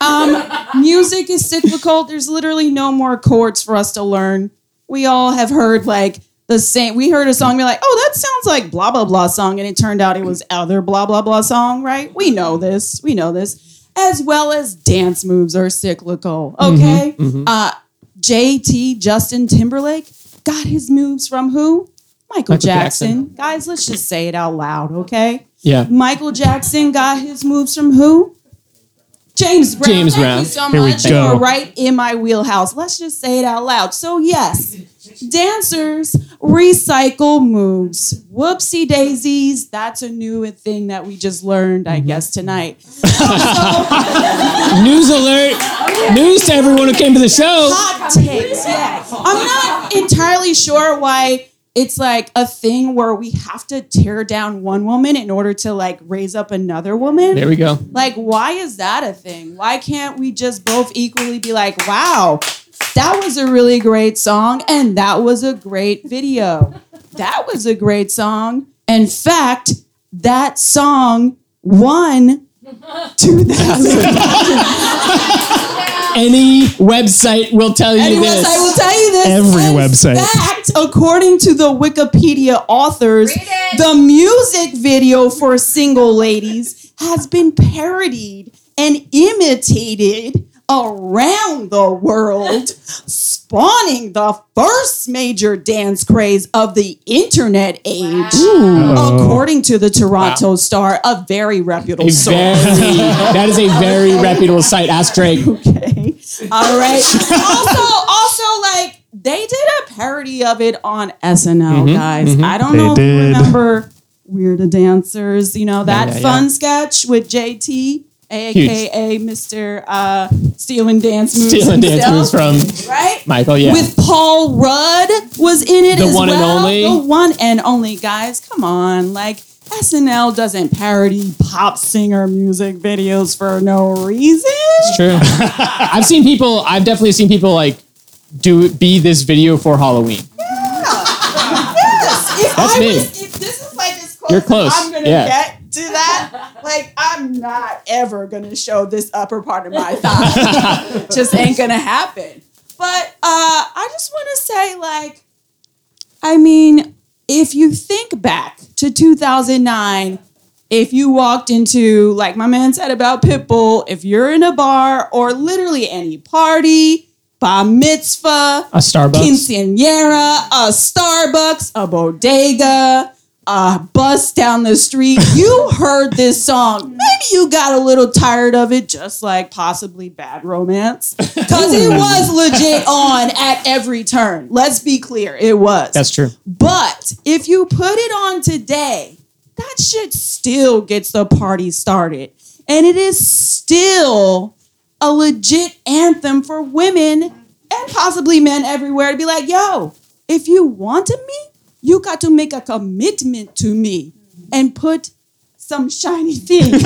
Um, music is cyclical. There's literally no more chords for us to learn. We all have heard like the same. We heard a song, be like, "Oh, that sounds like blah blah blah song," and it turned out it was other blah blah blah song. Right? We know this. We know this. As well as dance moves are cyclical. Okay. Uh, JT Justin Timberlake got his moves from who? Michael, Michael Jackson. Jackson. Guys, let's just say it out loud, okay? yeah. Michael Jackson got his moves from who? James Brown. James Thank Brown. you so Here we much. You go. are right in my wheelhouse. Let's just say it out loud. So yes, dancers recycle moves. Whoopsie daisies. That's a new thing that we just learned, I mm-hmm. guess, tonight. News alert. News to everyone who came to the show. hot takes. Yeah. I'm not entirely sure why it's like a thing where we have to tear down one woman in order to like raise up another woman. There we go. Like, why is that a thing? Why can't we just both equally be like, wow, that was a really great song and that was a great video? That was a great song. In fact, that song won 2000. Any website will tell you Any this. website will tell you this. Every In website. fact, according to the Wikipedia authors, the music video for Single Ladies has been parodied and imitated around the world, spawning the first major dance craze of the internet age, according to the Toronto Star, a very reputable a source. very, that is a very reputable site. Ask Drake. Okay. All right. also, also, like they did a parody of it on SNL, Mm-hmm, guys. I don't They know if you did. remember Weird Dancers. You know that yeah, fun yeah. sketch with JT, aka Mr. Uh, Stealing Dance Moves. Stealing dance himself, moves from right. Michael. Yeah. With Paul Rudd was in it The as one and only? The one and only, guys. Come on, like SNL doesn't parody pop singer music videos for no reason. It's true. I've seen people. I've definitely seen people like do be this video for Halloween. if That's I me. Was, if this is like as close, You're close, I'm gonna yeah. get to that. Like I'm not ever gonna show this upper part of my thigh. just ain't gonna happen. But uh, I just want to say, like, I mean, if you think back to 2009. If you walked into, like my man said about Pitbull, if you're in a bar or literally any party, bar mitzvah, A Starbucks. quinceañera, a Starbucks, a bodega, a bus down the street, you heard this song. Maybe you got a little tired of it, just like possibly bad romance. Because it was legit on at every turn. Let's be clear, it was. That's true. But if you put it on today, that shit still gets the party started. And it is still a legit anthem for women and possibly men everywhere to be like, yo, if you wanted me, you got to make a commitment to me and put some shiny thing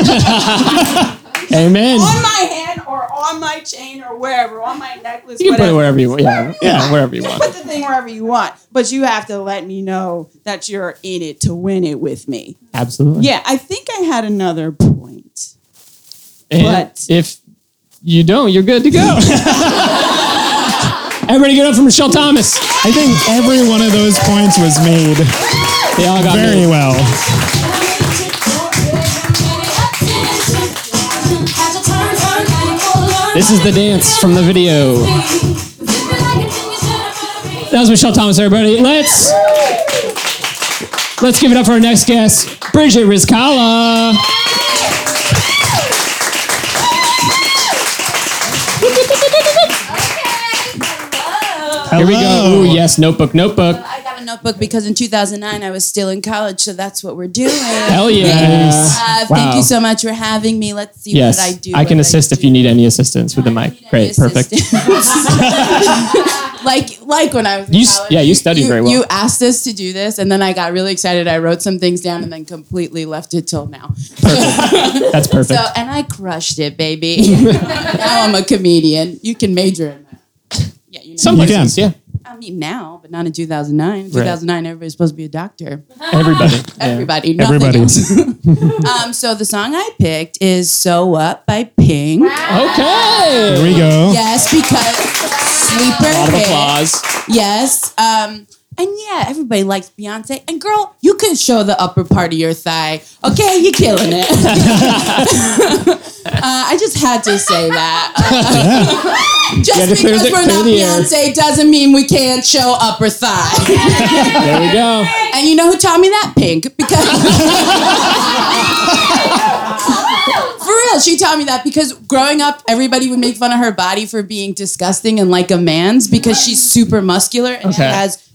Amen. on my hand or on my chain or wherever, on my necklace. You can put it whatever. wherever you want. Yeah, yeah, wherever you want. Put the thing wherever you want, but you have to let me know that you're in it to win it with me. Absolutely. Yeah, I think I had another point. And But- if you don't, you're good to go. Everybody get up for Michelle Thomas. I think every one of those points was made They all got very me. well. This is the dance from the video. That was Michelle Thomas, everybody. Let's let's give it up for our next guest, Bridgette Rizkalla. Here we go. Hello. Ooh, yes, notebook, notebook. I got a notebook because in 2009 I was still in college, so that's what we're doing. Hell yeah. Uh, Wow. Thank you so much for having me. Let's see Yes, what I do. I can what assist if you need any assistance with the mic. Great, perfect. like like when I was in You college, yeah, you studied very well. You asked us to do this, and then I got really excited. I wrote some things down, and then completely left it till now. Perfect. That's perfect. So, and I crushed it, baby. now I'm a comedian. You can major in that. Yeah, you know. Some You places, can. yeah. I mean now, but not in 2009. 2009, everybody's supposed to be a doctor. Everybody. yeah. Everybody, nothing Everybody. else. um, so the song I picked is "So What" by Pink. Okay. Here we go. Yes, because sleeper Round of hit. applause. Yes. Um, and yeah, everybody likes Beyonce. And girl, you can show the upper part of your thigh. Okay, you're killing it. uh, I just had to say that. Uh, just clear because we're not. Beyonce doesn't mean we can't show upper thigh. There we go. and you know who taught me that? Pink. Because For real, she taught me that because growing up, everybody would make fun of her body for being disgusting and like a man's because she's super muscular and she has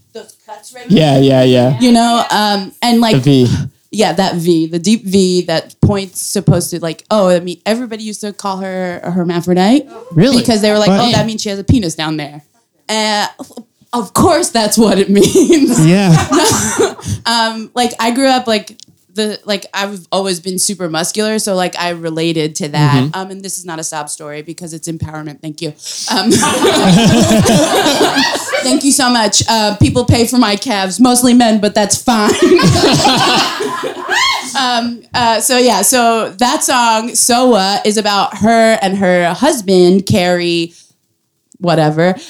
cuts right. Yeah, yeah, yeah. You know, um, and like The V. yeah, that V, the deep V that points supposed to like, oh, I mean, everybody used to call her a hermaphrodite. Really? Because they were like, oh, that means she has a penis down there. Uh, of course, that's what it means. Yeah. um, like I grew up like the like I've always been super muscular, so like I related to that. Um, and this is not a sob story because it's empowerment. Thank you. Um, thank you so much. Uh, people pay for my calves, mostly men, but that's fine. um, uh, so yeah, so that song "So What" is about her and her husband Carey. Whatever, Carey,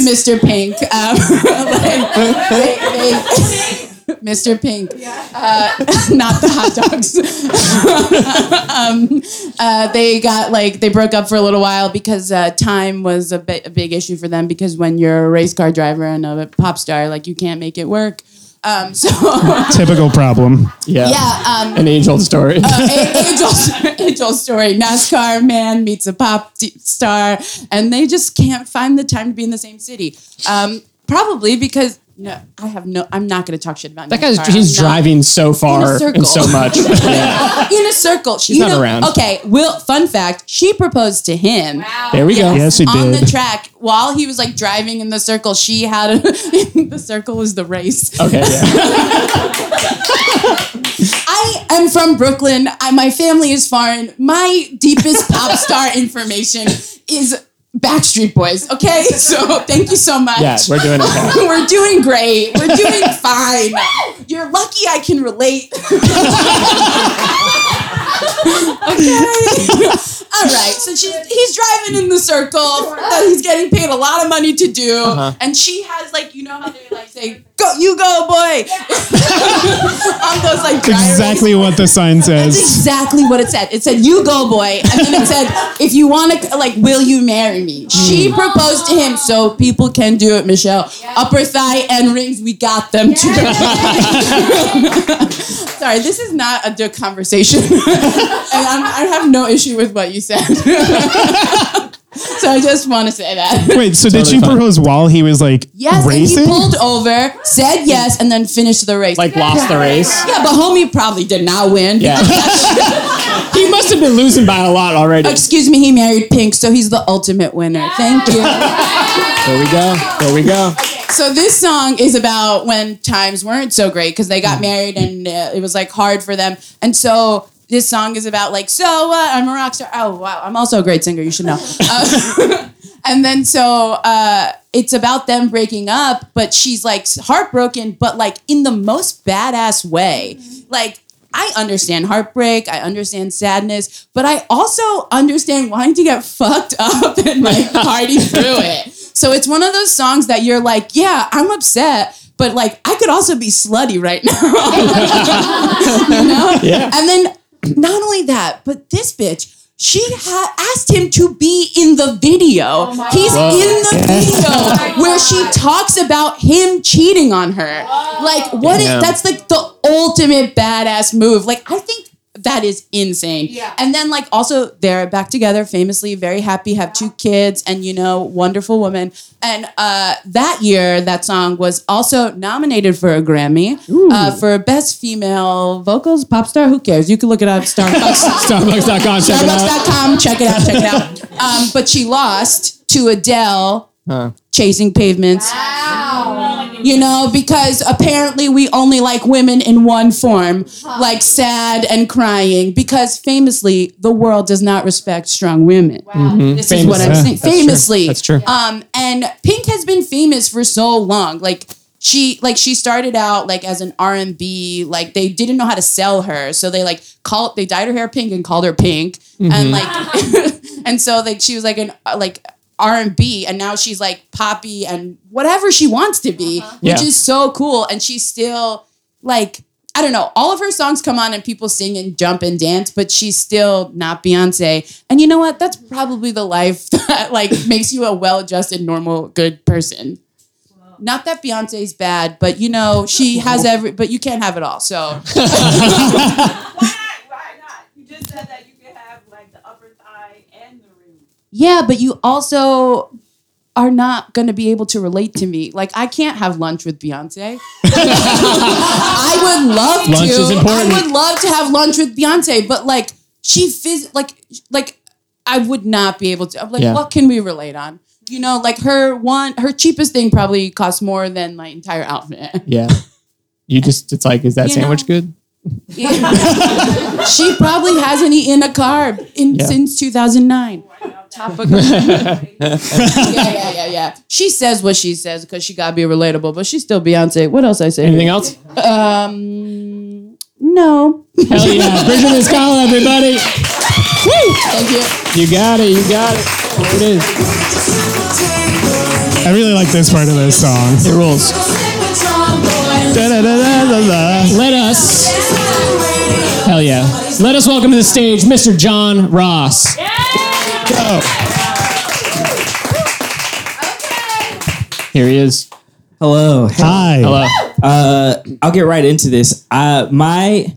Mr. Pink. Um, like, they- they- Mr. Pink, uh, not the hot dogs. um, uh, they got like they broke up for a little while because uh, time was a, bi- a big issue for them because when you're a race car driver and a pop star, like you can't make it work. Um, so Typical problem. Yeah. yeah, um, An age old story. age-old, age-old story. NASCAR man meets a pop t- star, and they just can't find the time to be in the same city. Um, probably because no, I have no. I'm not going to talk shit about that guy's NASCAR. he's I'm not- driving so far circle. and so much. Yeah. in a circle. She's not around. Okay, Will. Fun fact: she proposed to him. There we go. Yes, he on did. the track while he was like driving in the circle. She had a, the circle is the race. Okay. Yeah. I am from Brooklyn. I, my family is foreign. My deepest pop star information is Backstreet Boys. Okay, so thank you so much. Yeah, we're doing okay. We're doing great. We're doing fine. You're lucky I can relate. okay. All right. So she's, he's driving in the circle that he's getting paid a lot of money to do, Uh-huh. and she has like you know how they like say, "Go, you go, boy." on those like dry Exactly what the sign That's says. exactly what it said. It said, "You go, boy," and then it said, "If you want to, like, will you marry me?" Hmm. She proposed to him, so people can do it. Michelle, upper thigh and rings, we got them too. Sorry, this is not a good conversation, and I'm, I have no issue with what you said. So I just want to say that. Wait, so did Totally she fine. propose while he was like Yes, racing? and he pulled over, said yes, and then finished the race. Like lost the race. yeah, but homie probably did not win. Yeah. he must have been losing by a lot already. Excuse me, he married Pink, so he's the ultimate winner. Thank you. There we go. There we go. so this song is about when times weren't so great because they got married and uh, it was like hard for them. And so this song is about like, so what? I'm a rock star. Oh wow, I'm also a great singer. You should know. Uh, and then so uh, it's about them breaking up, but she's like heartbroken, but like in the most badass way. Like I understand heartbreak, I understand sadness, but I also understand wanting to get fucked up and like party through it. So it's one of those songs that you're like, yeah, I'm upset, but like I could also be slutty right now. you know? Yeah. And then not only that, but this bitch, she ha- asked him to be in the video. He's in the video where she talks about him cheating on her. Like, what is Damn. that's like the ultimate badass move. Like, I think that is insane. Yeah. And then like also they're back together, famously very happy, have two kids, and you know, wonderful woman. And uh, that year, that song was also nominated for a Grammy uh, for best female vocals pop star. Who cares? You can look it up. Starbucks. Starbucks.com. Check it out. Starbucks.com. Check it out. Check it out. Um, but she lost to Adele. Huh. Chasing pavements. You know, because apparently we only like women in one form, like sad and crying, because famously the world does not respect strong women. Wow, This is what I'm Famously. saying. That's true. famously. That's true. Um, and Pink has been famous for so long. Like she like she started out like as an R&B, like they didn't know how to sell her. So they like called they dyed her hair pink and called her pink. And like and so like she was like an uh, like R&B and now she's like poppy and whatever she wants to be, uh-huh. which Yeah. is so cool and she's still like I don't know. All of her songs come on and people sing and jump and dance, but she's still not Beyonce. And you know what? That's probably the life that like makes you a well-adjusted, normal, good person. Not that Beyonce's bad, but you know she has every. But you can't have it all. So Why not? Why not? You just said that you could have like the upper thigh and the ring. Yeah, but you also are not going to be able to relate to me. Like I can't have lunch with Beyonce. I would love Lunch to. is important. I would love to have lunch with Beyonce, but like she phys- like like I would not be able to. I'm like, Yeah. what can we relate on? You know, like her one, her cheapest thing probably costs more than my entire outfit. Yeah. You just, it's like, is that You sandwich know- good? she probably hasn't eaten a carb in Yeah. since 2009. Topical. yeah, yeah, yeah, yeah. She says what she says because she gotta be relatable, but she's still Beyonce. What else I say? Anything else? Um, no. Hell yeah. Bridgette Rizkalla everybody. Woo! Thank you. You got it. You got it. There it is. I really like this part of this song. It rules. Let us, hell yeah. Let us welcome to the stage Mr. John Ross. Here he is. Hello. Hi. Hello. Uh, I'll get right into this. Uh, my,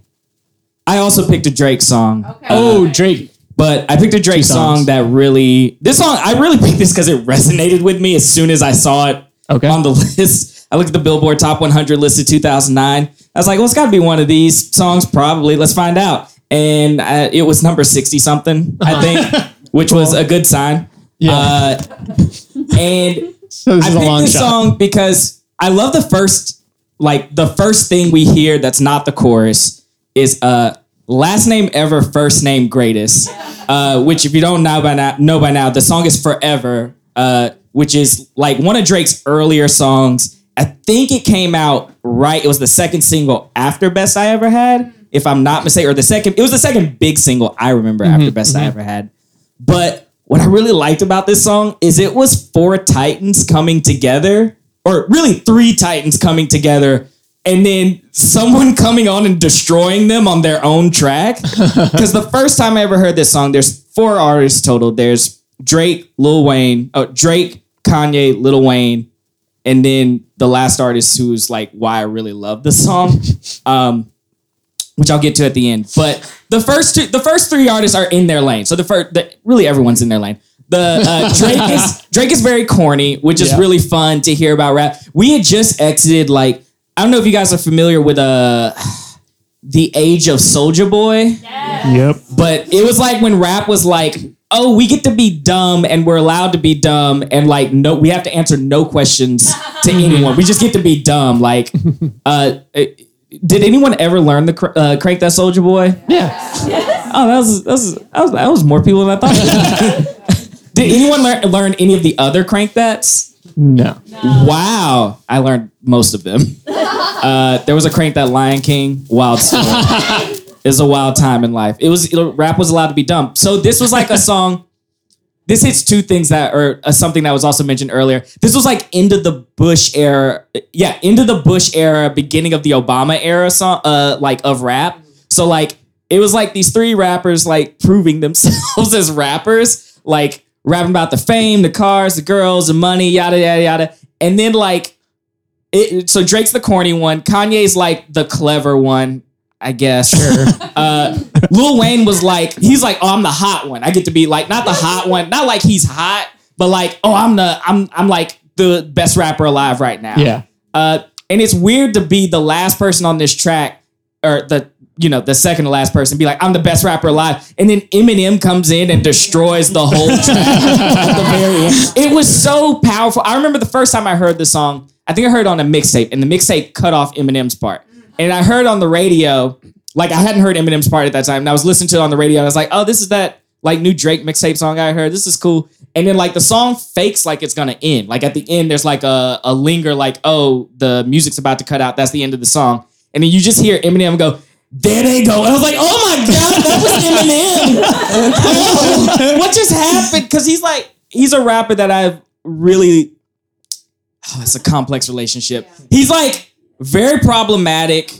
I also picked a Drake song. Oh, Drake. But I picked a Drake song that really this song I really picked this because it resonated with me as soon as I saw it Okay. on the list. I looked at the Billboard Top 100 list of 2009. I was like, well, it's got to be one of these songs, probably. Let's find out. And uh, it was number 60 something, I think, which was a good sign. Yeah. Uh, and So I picked this shot. song because I love the first, like the first thing we hear that's not the chorus is uh last name ever, first name greatest. Uh, which if you don't know by now, know by now, the song is Forever, uh, which is like one of Drake's earlier songs. I think it came out right. It was the second single after Best I Ever Had, if I'm not mistaken, or the second. It was the second big single I remember mm-hmm, after Best I mm-hmm. Ever Had. But what I really liked about this song is it was four titans coming together or really three Titans coming together, and then someone coming on and destroying them on their own track. Because the first time I ever heard this song, there's four artists total. There's Drake, Lil Wayne, oh, Drake, Kanye, Lil Wayne, and then the last artist who's like why I really love the song. Um, which I'll get to at the end. But the first two, the first three artists are in their lane. So the first, the, really everyone's in their lane. The uh, Drake is Drake is very corny, which is Yeah. really fun to hear about rap. We had just exited like I don't know if you guys are familiar with uh the age of Soulja Boy, Yep. but it was like when rap was like, oh, we get to be dumb and we're allowed to be dumb and like no, we have to answer no questions to anyone. We just get to be dumb. Like, uh, did anyone ever learn the cr- uh, crank that Soulja Boy? Yeah. Oh, that was that was that was, that was more people than I thought. Did anyone learn learn any of the other crank that's? No. Wow, I learned most of them. Uh, there was a crank that Lion King, Wild Storm. Is a wild time in life. It was rap was allowed to be dumb. So this was like a song. This hits two things that are uh, something that was also mentioned earlier. This was like into the Bush era, yeah, into the Bush era, beginning of the Obama era song, uh, like of rap. So like it was like these three rappers like proving themselves as rappers, like rapping about the fame, the cars, the girls, the money, yada yada yada, and then like it, so Drake's the corny one. Kanye's like the clever one, I guess. Sure. uh, Lil Wayne was like, he's like, oh, I'm the hot one. I get to be like, not the hot one, not like he's hot, but like, oh, I'm the, I'm, I'm like the best rapper alive right now. Yeah. Uh, and it's weird to be the last person on this track, or the, you know, the second to last person, be like, I'm the best rapper alive, and then Eminem comes in and destroys the whole track at the very end. It was so powerful. I remember the first time I heard the song. I think I heard it on a mixtape, and the mixtape cut off Eminem's part. And I heard on the radio, like I hadn't heard Eminem's part at that time, and I was listening to it on the radio. And I was like, "Oh, this is that like new Drake mixtape song I heard. This is cool." And then like the song fakes like it's gonna end. Like at the end, there's like a, a linger, like, "Oh, the music's about to cut out. That's the end of the song." And then you just hear Eminem go. There they go. And I was like, oh my God, that was Eminem. what just happened? Because he's like, he's a rapper that I've really, oh, it's a complex relationship. He's like very problematic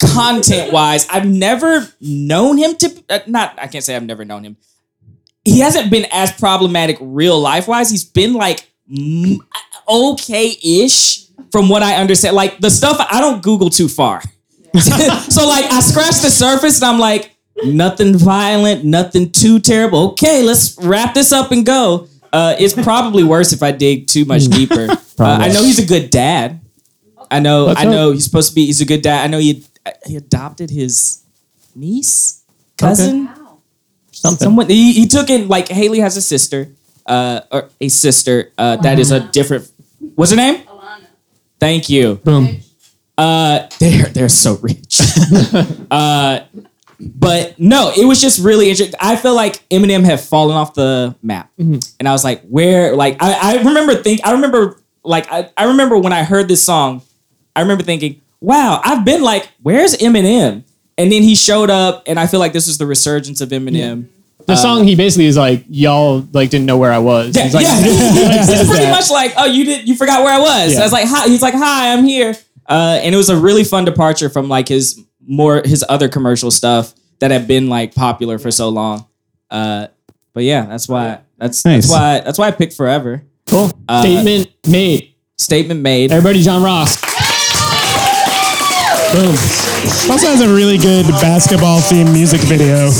content wise. I've never known him to, uh, not, I can't say I've never known him. He hasn't been as problematic real life wise. He's been like okay ish from what I understand. Like the stuff, I don't Google too far. so like I scratched the surface and I'm like, nothing violent, nothing too terrible. Okay, let's wrap this up and go. Uh, it's probably worse if I dig too much deeper. Uh, I know he's a good dad. I know. Let's I know he's supposed to be. He's a good dad. I know he he adopted his niece, cousin, Something. someone. He, he took in like Hailie has a sister, uh, or a sister uh, that is a different. What's her name? Alaina. Thank you. Boom. Uh, they're they're so rich. uh, but no, it was just really interesting. I feel like Eminem had fallen off the map, and I was like, where? Like, I, I remember think I remember like I, I remember when I heard this song, I remember thinking, wow, I've been like, where's Eminem? And then he showed up, and I feel like this was the resurgence of Eminem. The song he basically is like, y'all like didn't know where I was. Yeah, He's like, yeah. it's pretty much like, oh, you did, you forgot where I was. Yeah. I was like, hi. He's like, hi, I'm here. Uh, and it was a really fun departure from like his more his other commercial stuff that had been like popular for so long. Uh, but yeah, that's why that's Nice. that's why that's why I picked Forever. Cool. Uh, Statement made. Statement made. Everybody, John Ross. Boom. Also has a really good basketball themed music video.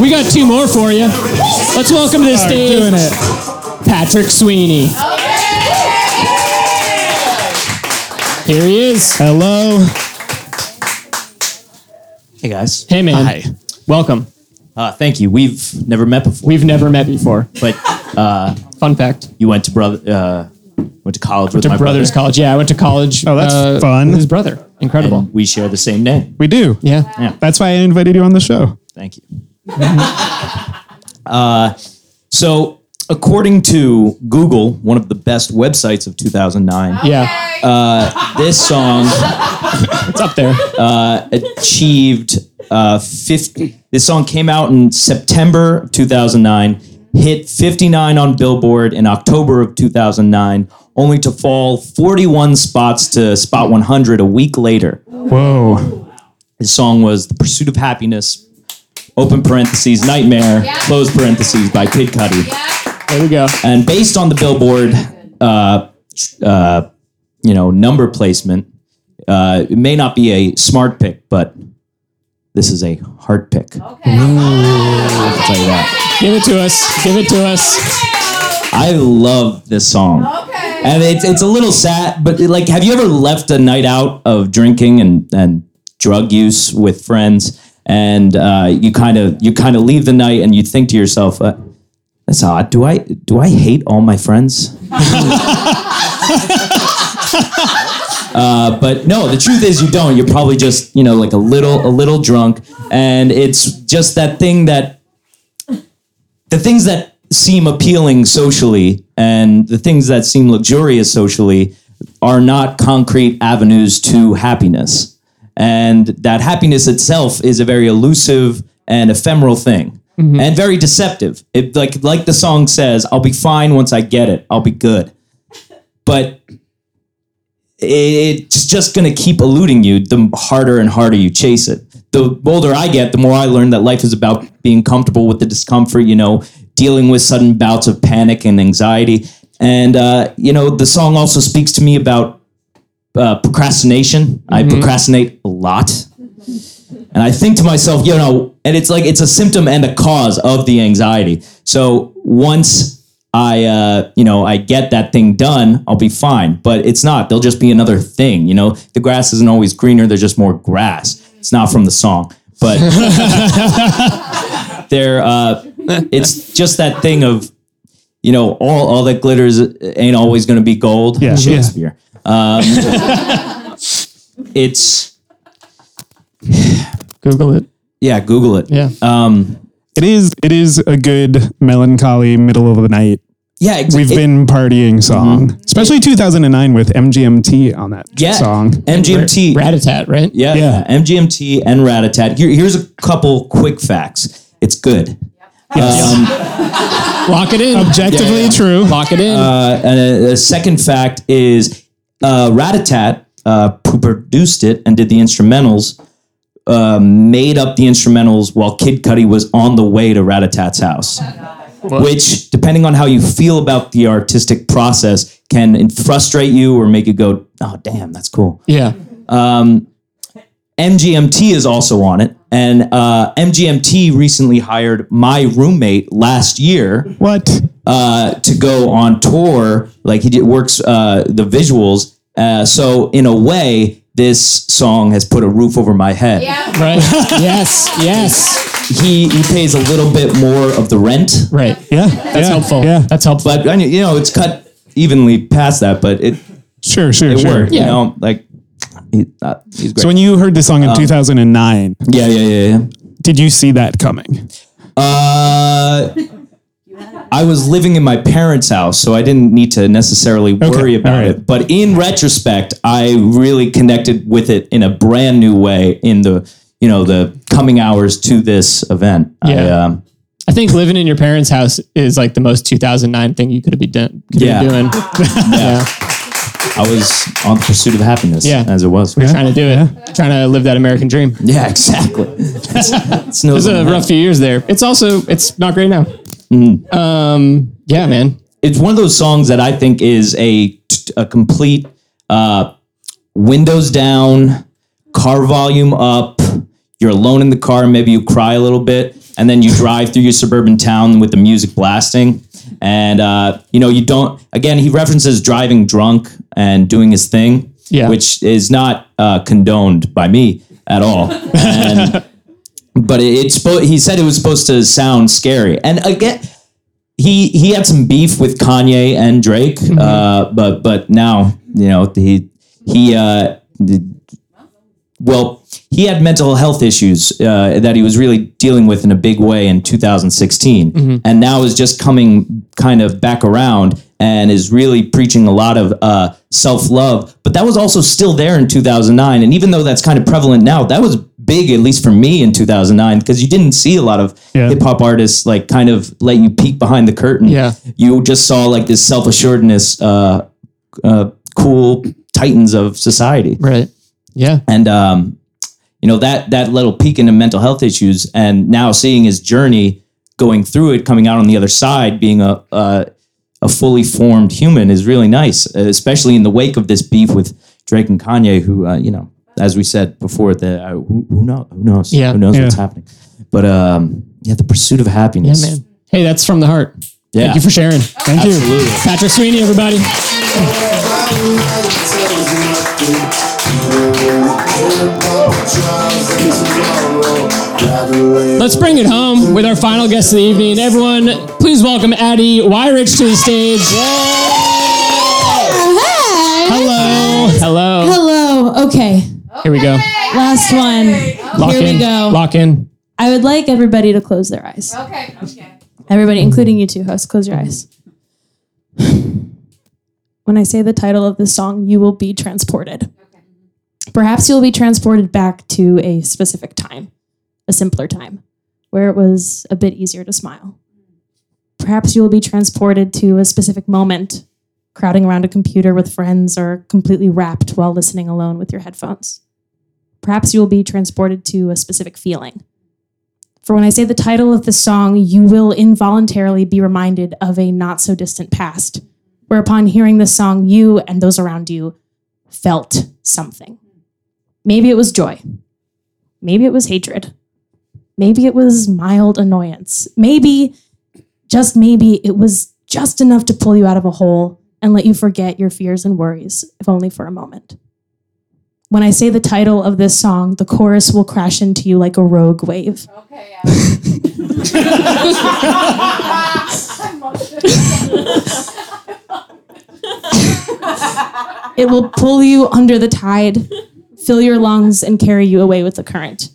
We got two more for you. Let's welcome to the Are stage doing it. Patrick Sweeney. Here he is. Hello. Hey guys. Hey man. Hi. Welcome. Uh, thank you. We've never met before, We've never met before. but uh, Fun fact. you went to brother uh, went to college with To my brother's brother. college. Yeah, I went to college. Oh, that's uh, fun. With his brother. Incredible. And we share the same name. We do. yeah. Yeah. That's why I invited you on the show. Thank you. uh, so, according to Google, one of the best websites of 2009, Yeah. uh, this song It's up there. uh, achieved uh, 50. This song came out in September 2009 hit 59 on Billboard in October of 2009, only to fall 41 spots to spot 100 a week later. Whoa. His song was The Pursuit of Happiness, open parentheses, Nightmare, close parentheses, by Kid Cudi. There we go. And based on the Billboard, uh, uh, you know, number placement, uh, it may not be a smart pick, but this is a hard pick. I'll tell you that. Give it to us. Give it to us. I love this song. And it's it's a little sad, but like, have you ever left a night out of drinking and and drug use with friends, and uh, you kind of you kind of leave the night and you think to yourself, uh, "That's odd. Do I do I hate all my friends?" Uh, but no, the truth is you don't. You're probably just you know like a little a little drunk, and it's just that thing that the things that seem appealing socially and the things that seem luxurious socially are not concrete avenues to happiness. And that happiness itself is a very elusive and ephemeral thing and very deceptive. It like like the song says, I'll be fine once I get it. I'll be good. But it's just going to keep eluding you the harder and harder you chase it. The older I get, the more I learn that life is about being comfortable with the discomfort, you know, dealing with sudden bouts of panic and anxiety. And, uh, you know, the song also speaks to me about uh, procrastination. I procrastinate a lot. And I think to myself, you know, and it's like it's a symptom and a cause of the anxiety. So once I, uh, you know, I get that thing done, I'll be fine. But it's not. They'll just be another thing. You know, the grass isn't always greener. There's just more grass. It's not from the song, but there. Uh, it's just that thing of, you know, all all that glitters ain't always going to be gold. Yeah. Shakespeare. Um, it's Google it. yeah. Google it. Yeah. Um, It is it is a good melancholy middle of the night. yeah. Ex- We've it- been partying song, especially 2009 with MGMT on that yeah. song. MGMT. Ratatat, right? Yeah, Yeah. yeah. MGMT and Ratatat. Here, here's a couple quick facts. It's good. Lock it in. Objectively Yeah, yeah. true. Lock it in. Uh, and a, a second fact is uh, Ratatat, uh, who produced it and did the instrumentals, uh, made up the instrumentals while Kid Cudi was on the way to Ratatat's house. Which, depending on how you feel about the artistic process, can frustrate you or make you go, "Oh, damn, that's cool." yeah. MGMT is also on it, and uh, MGMT recently hired my roommate last year What? uh, to go on tour. Like he did, works uh, the visuals. Uh, so in a way, this song has put a roof over my head. Yeah. Right. yes. Yes. He he pays a little bit more of the rent, Right. Yeah. That's helpful. Yeah. That's helpful. but I mean, you know it's cut evenly past that. But it Sure, sure, it sure. worked. Yeah. You know, like he, uh, he's great. So when you heard the song in 2009, yeah, yeah, yeah, yeah. did you see that coming? Uh, I was living in my parents' house, so I didn't need to necessarily worry about all right. it. But in retrospect, I really connected with it in a brand new way in the you know the coming hours to this event. I, Yeah. um, I think living in your parents' house is like the most 2009 thing you could have been, done, could Yeah. be doing. yeah. I was on the pursuit of happiness, Yeah. as it was. we're Trying to do it. Trying to live that American dream. Yeah, exactly. It's, it's no It was a rough few years there. It's also it's not great now. Mm-hmm. Um. Yeah, man. it's one of those songs that I think is a a complete uh, windows down, car volume up. You're alone in the car, maybe you cry a little bit, and then you drive through your suburban town with the music blasting. And uh, you know you don't. Again, he references driving drunk and doing his thing, Yeah. which is not uh, condoned by me at all. And, but it, it's he said it was supposed to sound scary, and again he he had some beef with Kanye and Drake, uh, but but now you know he he uh, well he had mental health issues uh, that he was really dealing with in a big way in 2016, and now is just coming kind of back around and is really preaching a lot of uh, self love. But that was also still there in 2009, and even though that's kind of prevalent now, that was big, at least for me in 2009, because you didn't see a lot of Yeah. hip hop artists like kind of let you peek behind the curtain. Yeah. You just saw like this self assuredness, uh, uh, cool titans of society Right. Yeah. and um, you know that that little peek into mental health issues, and now seeing his journey going through it, coming out on the other side, being a a, a fully formed human is really nice, especially in the wake of this beef with Drake and Kanye, who uh, you know, as we said before, the uh, who, who knows who knows Yeah. who knows what's happening, but um, yeah, the pursuit of Yeah, happiness, man. Hey, that's from the heart. Yeah. Thank you for sharing. Thank you. Patrick Sweeney, everybody. Let's bring it home with our final guest of the evening. Everyone, please welcome Addie Weyrich to the stage. Hello. Hello. Hello. Okay. Here we go. Last one. Lock Here in. we go. Lock in. I would like everybody to close their eyes. Okay. Okay. Everybody, including you two hosts, close your eyes. When I say the title of this song, you will be transported. Perhaps you'll be transported back to a specific time, a simpler time, where it was a bit easier to smile. Perhaps you will be transported to a specific moment, crowding around a computer with friends or completely wrapped while listening alone with your headphones. Perhaps you will be transported to a specific feeling. For when I say the title of the song, you will involuntarily be reminded of a not so distant past, where upon hearing this song, you and those around you felt something. Maybe it was joy. Maybe it was hatred. Maybe it was mild annoyance. Maybe, just maybe, it was just enough to pull you out of a hole and let you forget your fears and worries, if only for a moment. When I say the title of this song, the chorus will crash into you like a rogue wave. Okay. It will pull you under the tide, fill your lungs, and carry you away with the current.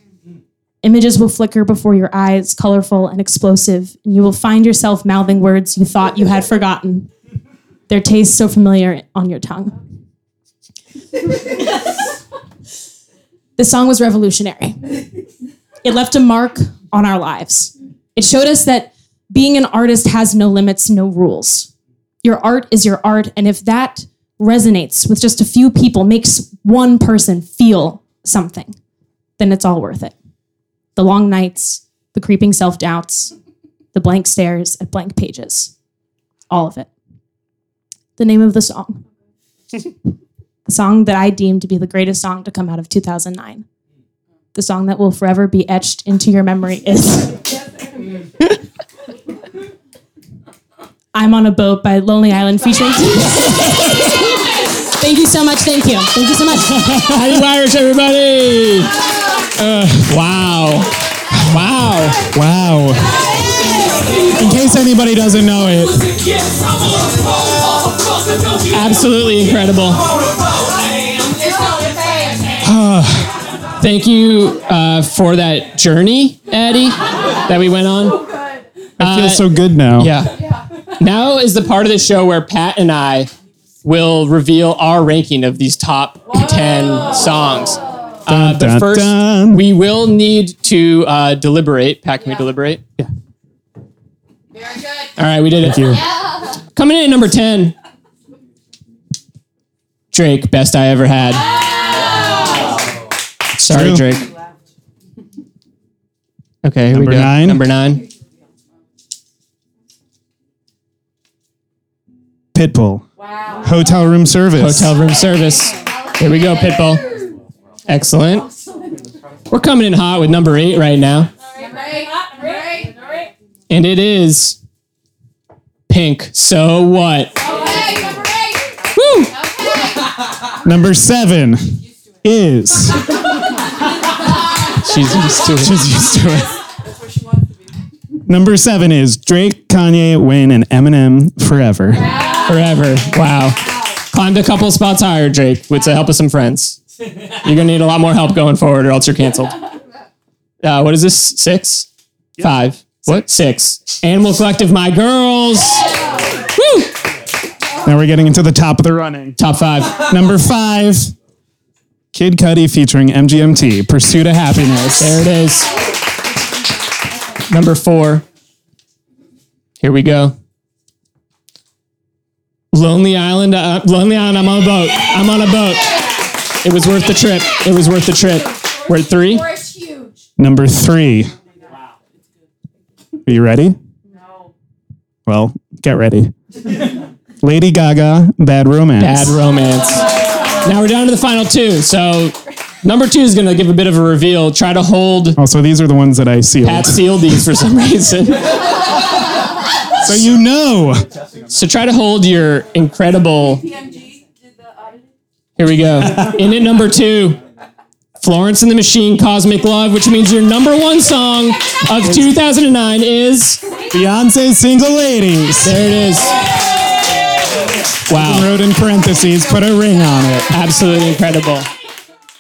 Images will flicker before your eyes, colorful and explosive, and you will find yourself mouthing words you thought you had forgotten. Their taste so familiar on your tongue. the song was revolutionary. It left a mark on our lives. It showed us that being an artist has no limits, no rules. Your art is your art, and if that resonates with just a few people, makes one person feel something, then it's all worth it. The long nights, the creeping self doubts, the blank stares at blank pages, all of it. The name of the song. the song that I deem to be the greatest song to come out of 2009. The song that will forever be etched into your memory is I'm on a Boat by Lonely Island featuring. Thank you so much. Thank you. Thank you so much. Addie Weyrich, everybody. Uh, wow. Wow. Wow. In case anybody doesn't know it, Absolutely incredible. Thank you uh, for that journey, Addie, that we went on. I feel so good now. Yeah. Now is the part of the show where Pat and I will reveal our ranking of these top 10 songs. Uh, but dun, first, dun. we will need to uh, deliberate. Pat, can we deliberate? Yeah. Very good. All right, we did it. Coming in at number 10, Drake, best I ever had. Sorry, True. Drake. Okay, here Number we go. nine. Number nine. Pitbull. Wow. Hotel room service. Hotel room service. Here we go, Pitbull. Excellent. We're coming in hot with number eight right now. And it is Pink. So what? Number seven is. She's used to it. She's used to it. Number seven is Drake, Kanye, Wayne, and Eminem forever. Forever. Wow. Climbed a couple spots higher, Drake, with the help of some friends. You're gonna need a lot more help going forward, or else you're canceled. Uh, what is this? Six? Five? What? Six. Animal Collective, my girls. Woo! Now we're getting into the top of the running. Top five. Number five Kid Cudi featuring MGMT, Pursuit of Happiness. There it is. Number four. Here we go. Lonely Island. Uh, Lonely Island. I'm on a boat. I'm on a boat. It was worth the trip. It was worth the trip. We're at three. Number three. Are you ready? No. Well, get ready. Lady Gaga, Bad Romance. Bad romance. Now we're down to the final two. So number two is going to give a bit of a reveal. Try to hold. Also, these are the ones that I sealed. Pat sealed these for some reason. So you know. So try to hold your incredible. Here we go. In at number two, Florence and the Machine, Cosmic Love, which means your number one song of 2009 is Beyonce's Single Ladies. There it is. Wow. Wrote in parentheses, put a ring on it. Absolutely incredible.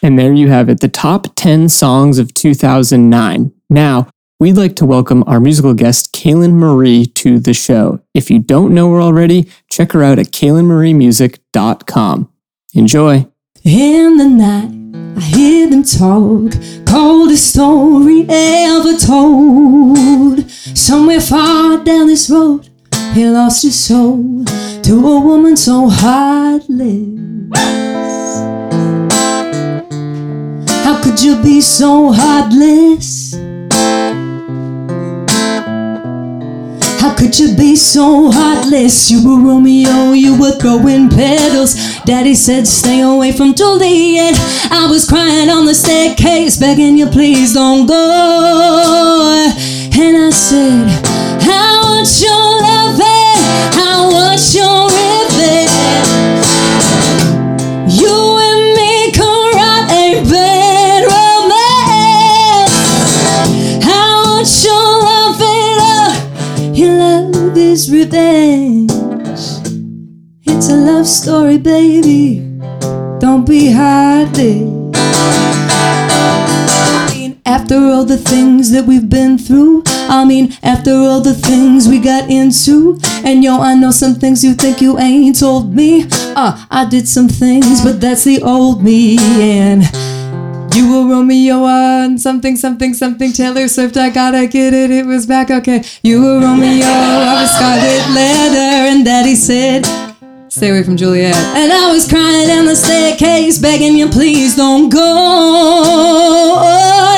And there you have it, the top 10 songs of 2009. Now, we'd like to welcome our musical guest, Kaylyn Marie, to the show. If you don't know her already, check her out at kaylynmariemusic.com. Enjoy. In the night, I hear them talk, coldest story ever told. Somewhere far down this road, he lost his soul to a woman so heartless. How could you be so heartless? How could you be so heartless? You were Romeo, you were throwing petals. Daddy said, Stay away from Juliet. I was crying on the staircase, begging you, please don't go. And I said, I want your loving, all the things that we've been through, I mean, after all the things we got into, and yo, I know some things you think you ain't told me. Uh, I did some things, but that's the old me, and you were Romeo on something, something, something. Taylor Swift, I gotta get it, it was back, okay. You were Romeo, I was Scarlet Letter, and Daddy said, Stay away from Juliet. And I was crying down the staircase, begging you, please don't go.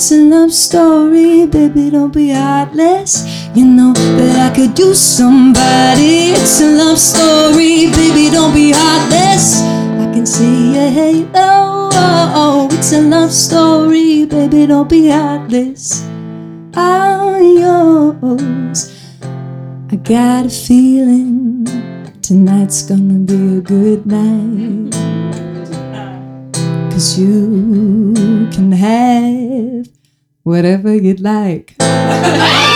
It's a love story, baby, don't be heartless. You know that I could use somebody. It's a love story, baby, don't be heartless. Can see a halo. Oh, oh, oh, it's a love story, baby, don't be heartless. I'm yours. I got a feeling tonight's gonna be a good night. Cause you can have whatever you'd like.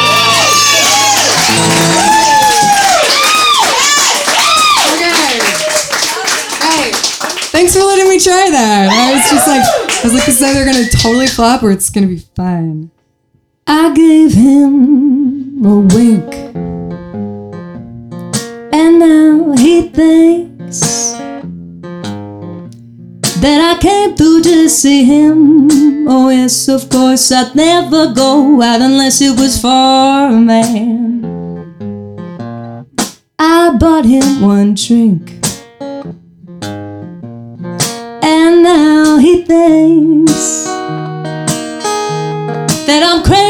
Okay. Hey, thanks for letting me try that. I was just like, I was like, it's either gonna totally flop or it's gonna be fine. I gave him a wink. And now he thinks that I came through to see him. Oh, yes, of course, I'd never go out unless it was for a man. I bought him one drink.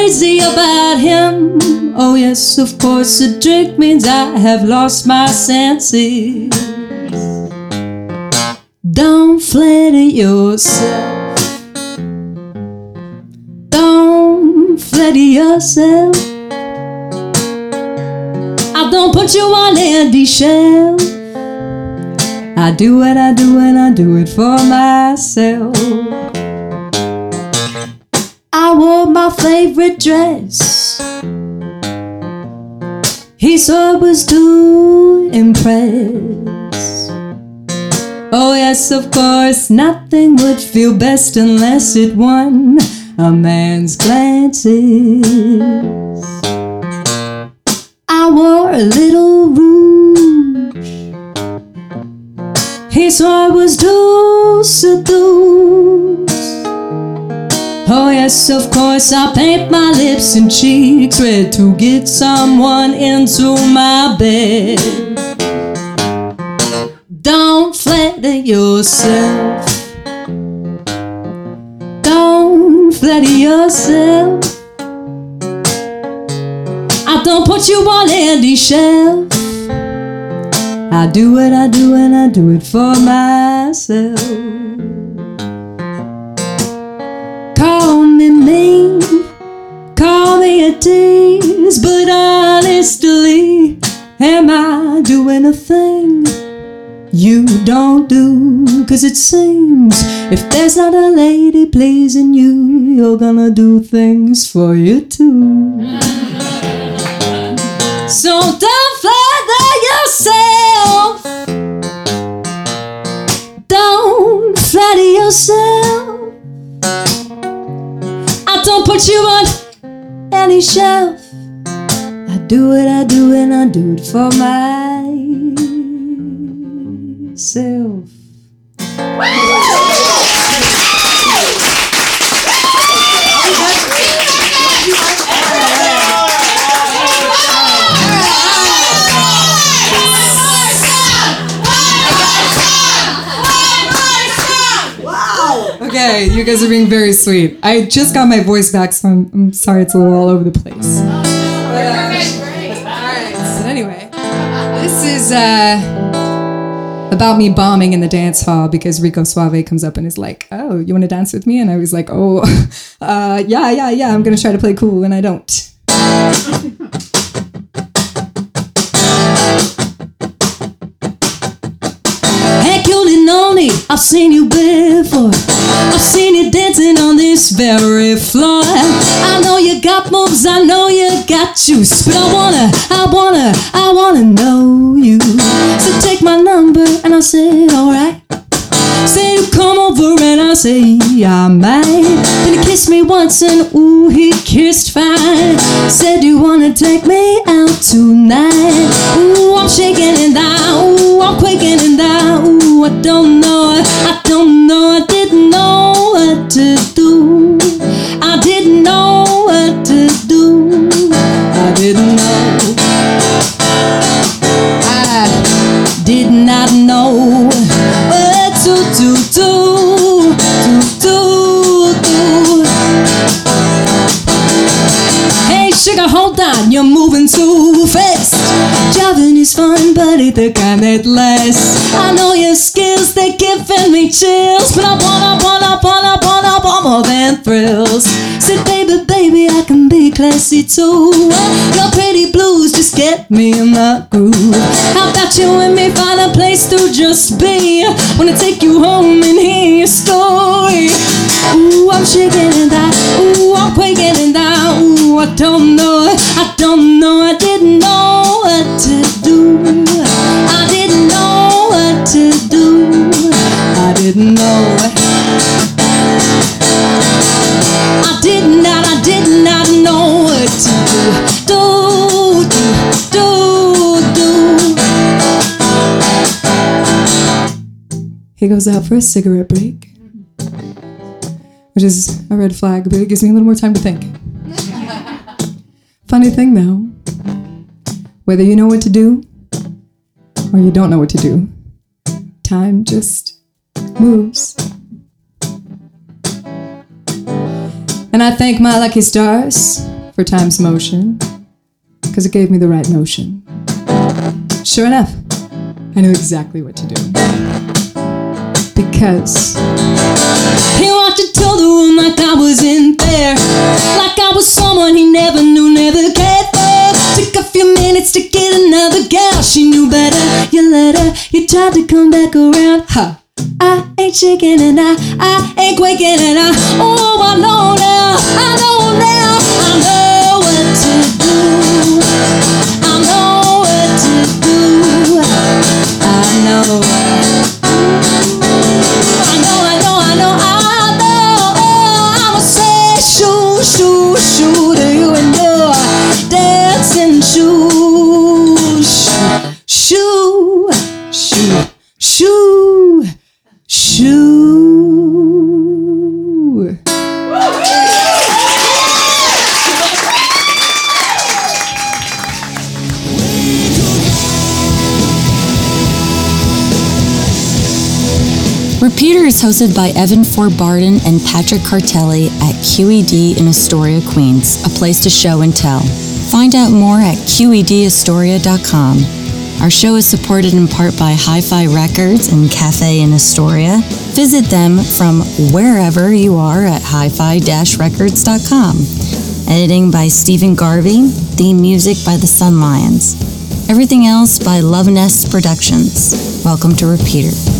Crazy about him. Oh, yes, of course, a drink means I have lost my senses. Don't flatter yourself. Don't flatter yourself. I don't put you on empty shelf. I do what I do and I do it for myself. My favorite dress. He saw I was too impressed. Oh, yes, of course, nothing would feel best unless it won a man's glances. I wore a little rouge. He saw I was too seduced. Oh, yes, of course, I paint my lips and cheeks red to get someone into my bed. Don't flatter yourself. Don't flatter yourself. I don't put you on any shelf. I do what I do and I do it for myself. Call me mean, call me a tease, but honestly, am I doing a thing you don't do? Cause it seems if there's not a lady pleasing you, you're gonna do things for you too. So don't flatter yourself. Don't flatter yourself. Put you on any shelf. I do what I do and I do it for myself. You guys are being very sweet. I just got my voice back, so I'm, I'm sorry it's a little all over the place. But anyway, this is uh, about me bombing in the dance hall because Rico Suave comes up and is like, "Oh, you want to dance with me?" And I was like, "Oh, uh, yeah, yeah, yeah. I'm gonna try to play cool," and I don't. I've seen you before. I've seen you dancing on this very floor. I know you got moves, I know you got juice, but I wanna, I wanna, I wanna know you. So take my number, and I said, alright. Say you come over and I say I might. Then he kissed me once and ooh he kissed fine. Said you wanna take me out tonight. Ooh I'm shaking and I ooh I'm quaking and I ooh I don't that lasts. I know your skills, they're giving me chills, but I wanna, wanna, wanna, wanna, want more than thrills. Said, baby, baby, I can be classy too. Your pretty blues just get me in the groove. How about you and me find a place to just be? Wanna take you home and hear your story. Ooh, I'm shaking He goes out for a cigarette break, which is a red flag, but it gives me a little more time to think. Funny thing though, whether you know what to do or you don't know what to do, time just moves. And I thank my lucky stars for time's motion, because it gave me the right notion. Sure enough, I knew exactly what to do because he walked into the room like I was in there, like I was someone he never knew, never cared for. Took a few minutes to get another girl. she knew better. You let her, you tried to come back around, huh? I ain't shaking and I, I ain't quaking and I, oh, I know now, I know now, I know what to do. I know what to do. I know. Is hosted by Evan Ford Barden and Patrick Cartelli at QED in Astoria, Queens, a place to show and tell. Find out more at QEDAstoria.com. Our show is supported in part by Hi Fi Records and Cafe in Astoria. Visit them from wherever you are at hi fi records.com. Editing by Stephen Garvey. Theme music by the Sun Lions. Everything else by Love Nest Productions. Welcome to Repeater.